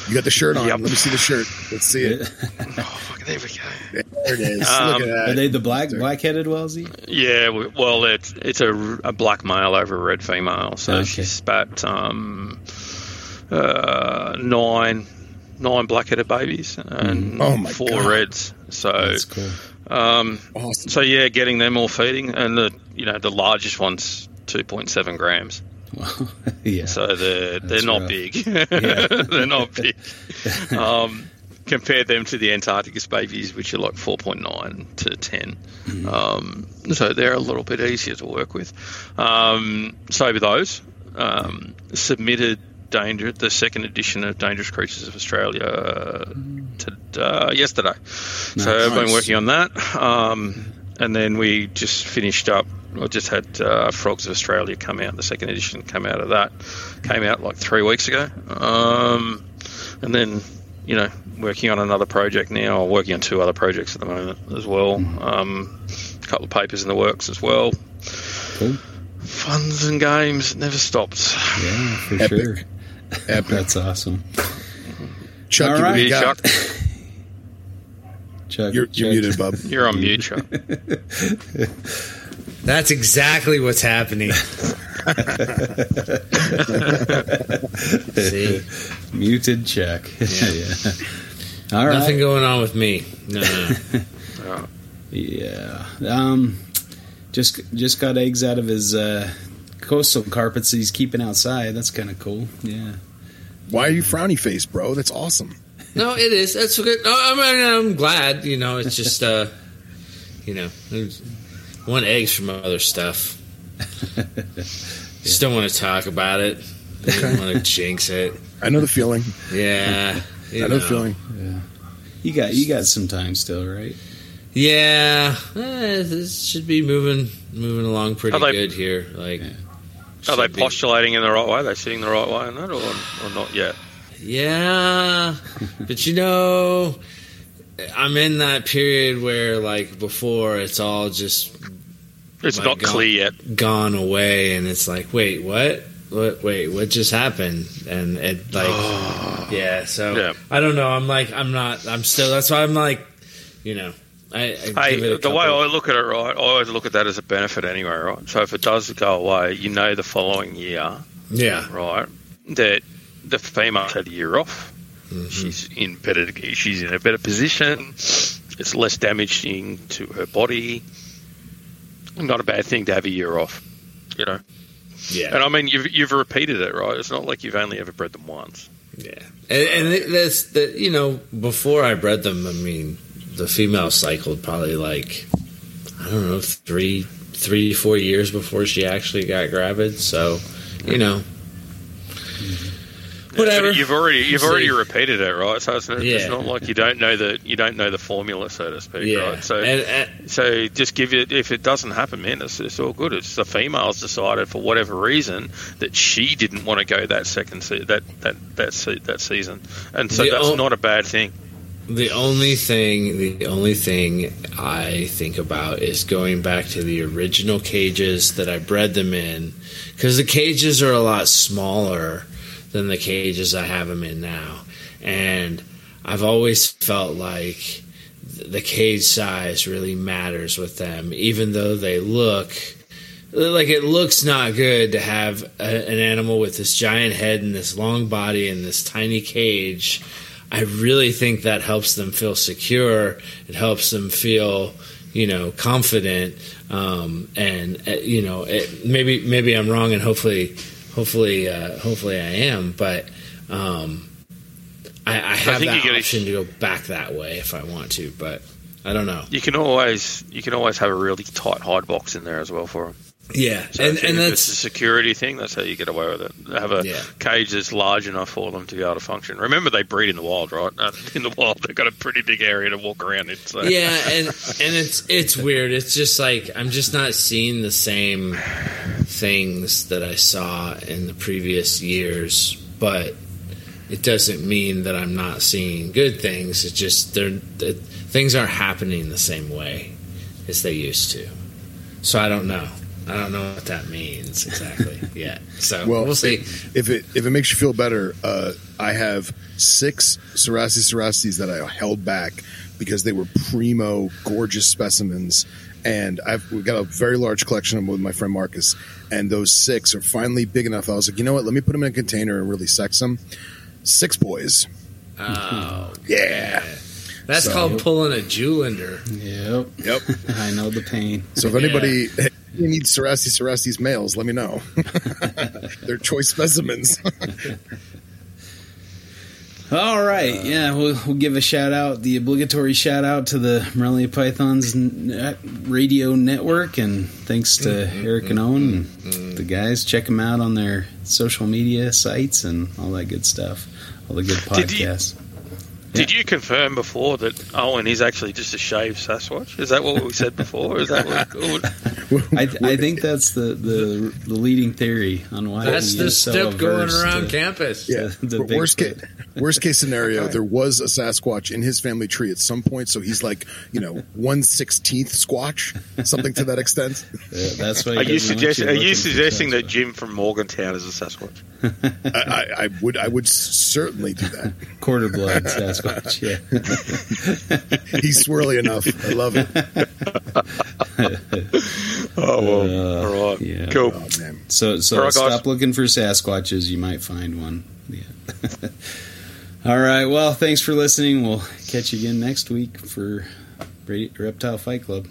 You got the shirt on. Yep. Let me see the shirt. Let's see it. oh, there we go. There it is. Um, Look at that. Are they the black black-headed wellsie? Yeah. Well, it's it's a, a black male over a red female. So okay. she spat um, uh, nine nine black-headed babies and mm. oh four God. reds. So that's cool. Um, awesome. So yeah, getting them all feeding, and the you know the largest ones 2.7 grams. Well, yeah. So they're they're not rough. big. they're not big. Um, compare them to the Antarctica babies, which are like 4.9 to 10. Mm-hmm. Um, so they're a little bit easier to work with. Um, so with those, um, submitted danger the second edition of Dangerous Creatures of Australia uh, to, uh, yesterday. Nice. So I've been working on that. Um, and then we just finished up I just had uh, Frogs of Australia come out. The second edition came out of that. Came out like three weeks ago. Um, and then you know, working on another project now, or working on two other projects at the moment as well. Um, a couple of papers in the works as well. Cool. Funs and games never stops. Yeah, for Epic. sure. Epic. That's awesome. Chuck, All you- right. you Hey, got- Chuck, Chuck, you're, Chuck. you're muted, Bub. you're on mute, Chuck. That's exactly what's happening. See, Muted check. Yeah. All right. nothing going on with me. No, no. Uh, Yeah. Um, just just got eggs out of his uh, coastal carpets he's keeping outside. That's kind of cool. Yeah. Why are you frowny face, bro? That's awesome. no, it is. That's good. No, I mean, I'm glad. You know, it's just, uh, you know, I want eggs from other stuff. Just don't want to talk about it. I don't want to jinx it. I know the feeling. Yeah, I know the feeling. Yeah. You got you got some time still, right? Yeah, eh, this should be moving moving along pretty Are they- good here. Like, Yeah. are they be- postulating in the right way? Are they sitting the right way on that, or, or not yet? Yeah, but you know, I'm in that period where, like, before it's all just It's My not God. clear yet. gone away, and it's like, wait, what? What? Wait, what just happened? And it like, yeah. So Yeah. I don't know. I'm like, I'm not. I'm still. That's why I'm like, you know, I, I Hey, the way I look at it, right, I always look at that as a benefit anyway, right? So if it does go away, you know the following year, yeah, right, that the female had a year off. Mhm. She's in better. She's in a better position. It's less damaging to her body. Not a bad thing to have a year off, you know. yeah. And I mean, you've you've repeated it, right? It's not like you've only ever bred them once. Yeah, and, and that's the you know before I bred them. I mean, the female cycled probably like I don't know three, three, four years before she actually got gravid. So you know, mm-hmm. Whatever. You've already you've See. already repeated it, right? So it's, not- it's not like you don't know the you don't know the formula, so to speak, yeah, right? So and, and So just give it if it doesn't happen, man, it's, it's all good. It's the female's decided for whatever reason that she didn't want to go that second se- that that that se- that season, and so The that's o- not a bad thing. The only thing, the only thing I think about is going back to the original cages that I bred them in, because the cages are a lot smaller than the cages I have them in now, and I've always felt like the cage size really matters with them, even though they look like it looks not good to have a, an animal with this giant head and this long body and this tiny cage. I really think that helps them feel secure. It helps them feel, you know, confident. Um, and uh, you know, it, maybe maybe I'm wrong, and hopefully, hopefully, uh, hopefully I am. But um, I, I have think that gotta- option to go back that way if I want to. But I don't know. You can always you can always have a really tight hide box in there as well for them. Yeah, So and and if it's a security thing. That's how you get away with it. Have a Yeah. cage that's large enough for them to be able to function. Remember, they breed in the wild, right? Uh, In the wild, they've got a pretty big area to walk around in. So. yeah, and and it's it's weird. It's just like I'm just not seeing the same things that I saw in the previous years, but it doesn't mean that I'm not seeing good things. It's just they're it, things aren't happening the same way as they used to. So I don't know. I don't know what that means exactly yet. So Well, we'll see. If it if it makes you feel better, uh, I have six Cerastes cerastes that I held back because they were primo, gorgeous specimens, and I've we've got a very large collection of them with my friend Marcus, and those six are finally big enough. I was like, you know what? Let me put them in a container and really sex them. Six boys, Oh, yeah. that's So- called pulling a Julander. Yep. Yep. I know the pain. So if anybody needs Cerastes cerastes males, let me know. They're choice specimens. All right, uh, yeah, we'll, we'll give a shout out, the obligatory shout out to the Morelia Pythons net uh, radio network, and thanks to mm-hmm, mm-hmm, Eric and Owen, mm-hmm, and the guys. Check them out on their social media sites and all that good stuff, all the good Did you- podcasts. Did you confirm before that Owen is actually just a shaved Sasquatch? Is that what we said before? Is that what? what I, th- I think that's the, the the leading theory on why That's he the is so step going around to- campus. Yeah. the but worst case, Bigfoot. Worst case scenario, there was a Sasquatch in his family tree at some point, so he's like, you know, one sixteenth Squatch, something to that extent. Yeah, that's why. Are you, doesn't suggest, are you suggesting that Jim from Morgantown is a Sasquatch? I, I, I would, I would certainly do that. quarter blood Sasquatch? Yeah. He's swirly enough. I love it. Oh, well. Uh, All right. yeah. Cool. Oh man. So so All right, guys. stop looking for Sasquatches. You might find one. Yeah. All right. Well, thanks for listening. We'll catch you again next week for Reptile Fight Club.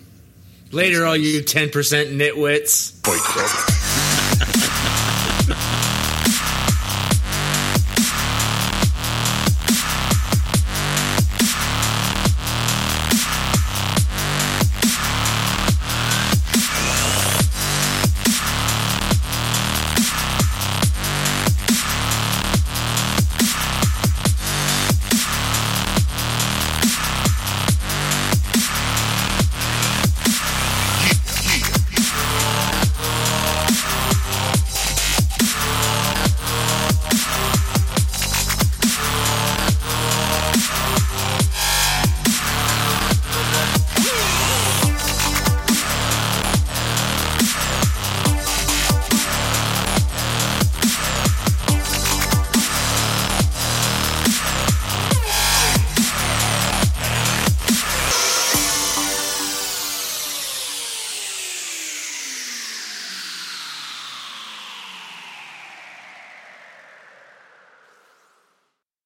Later, all you 10% nitwits. Fight Club.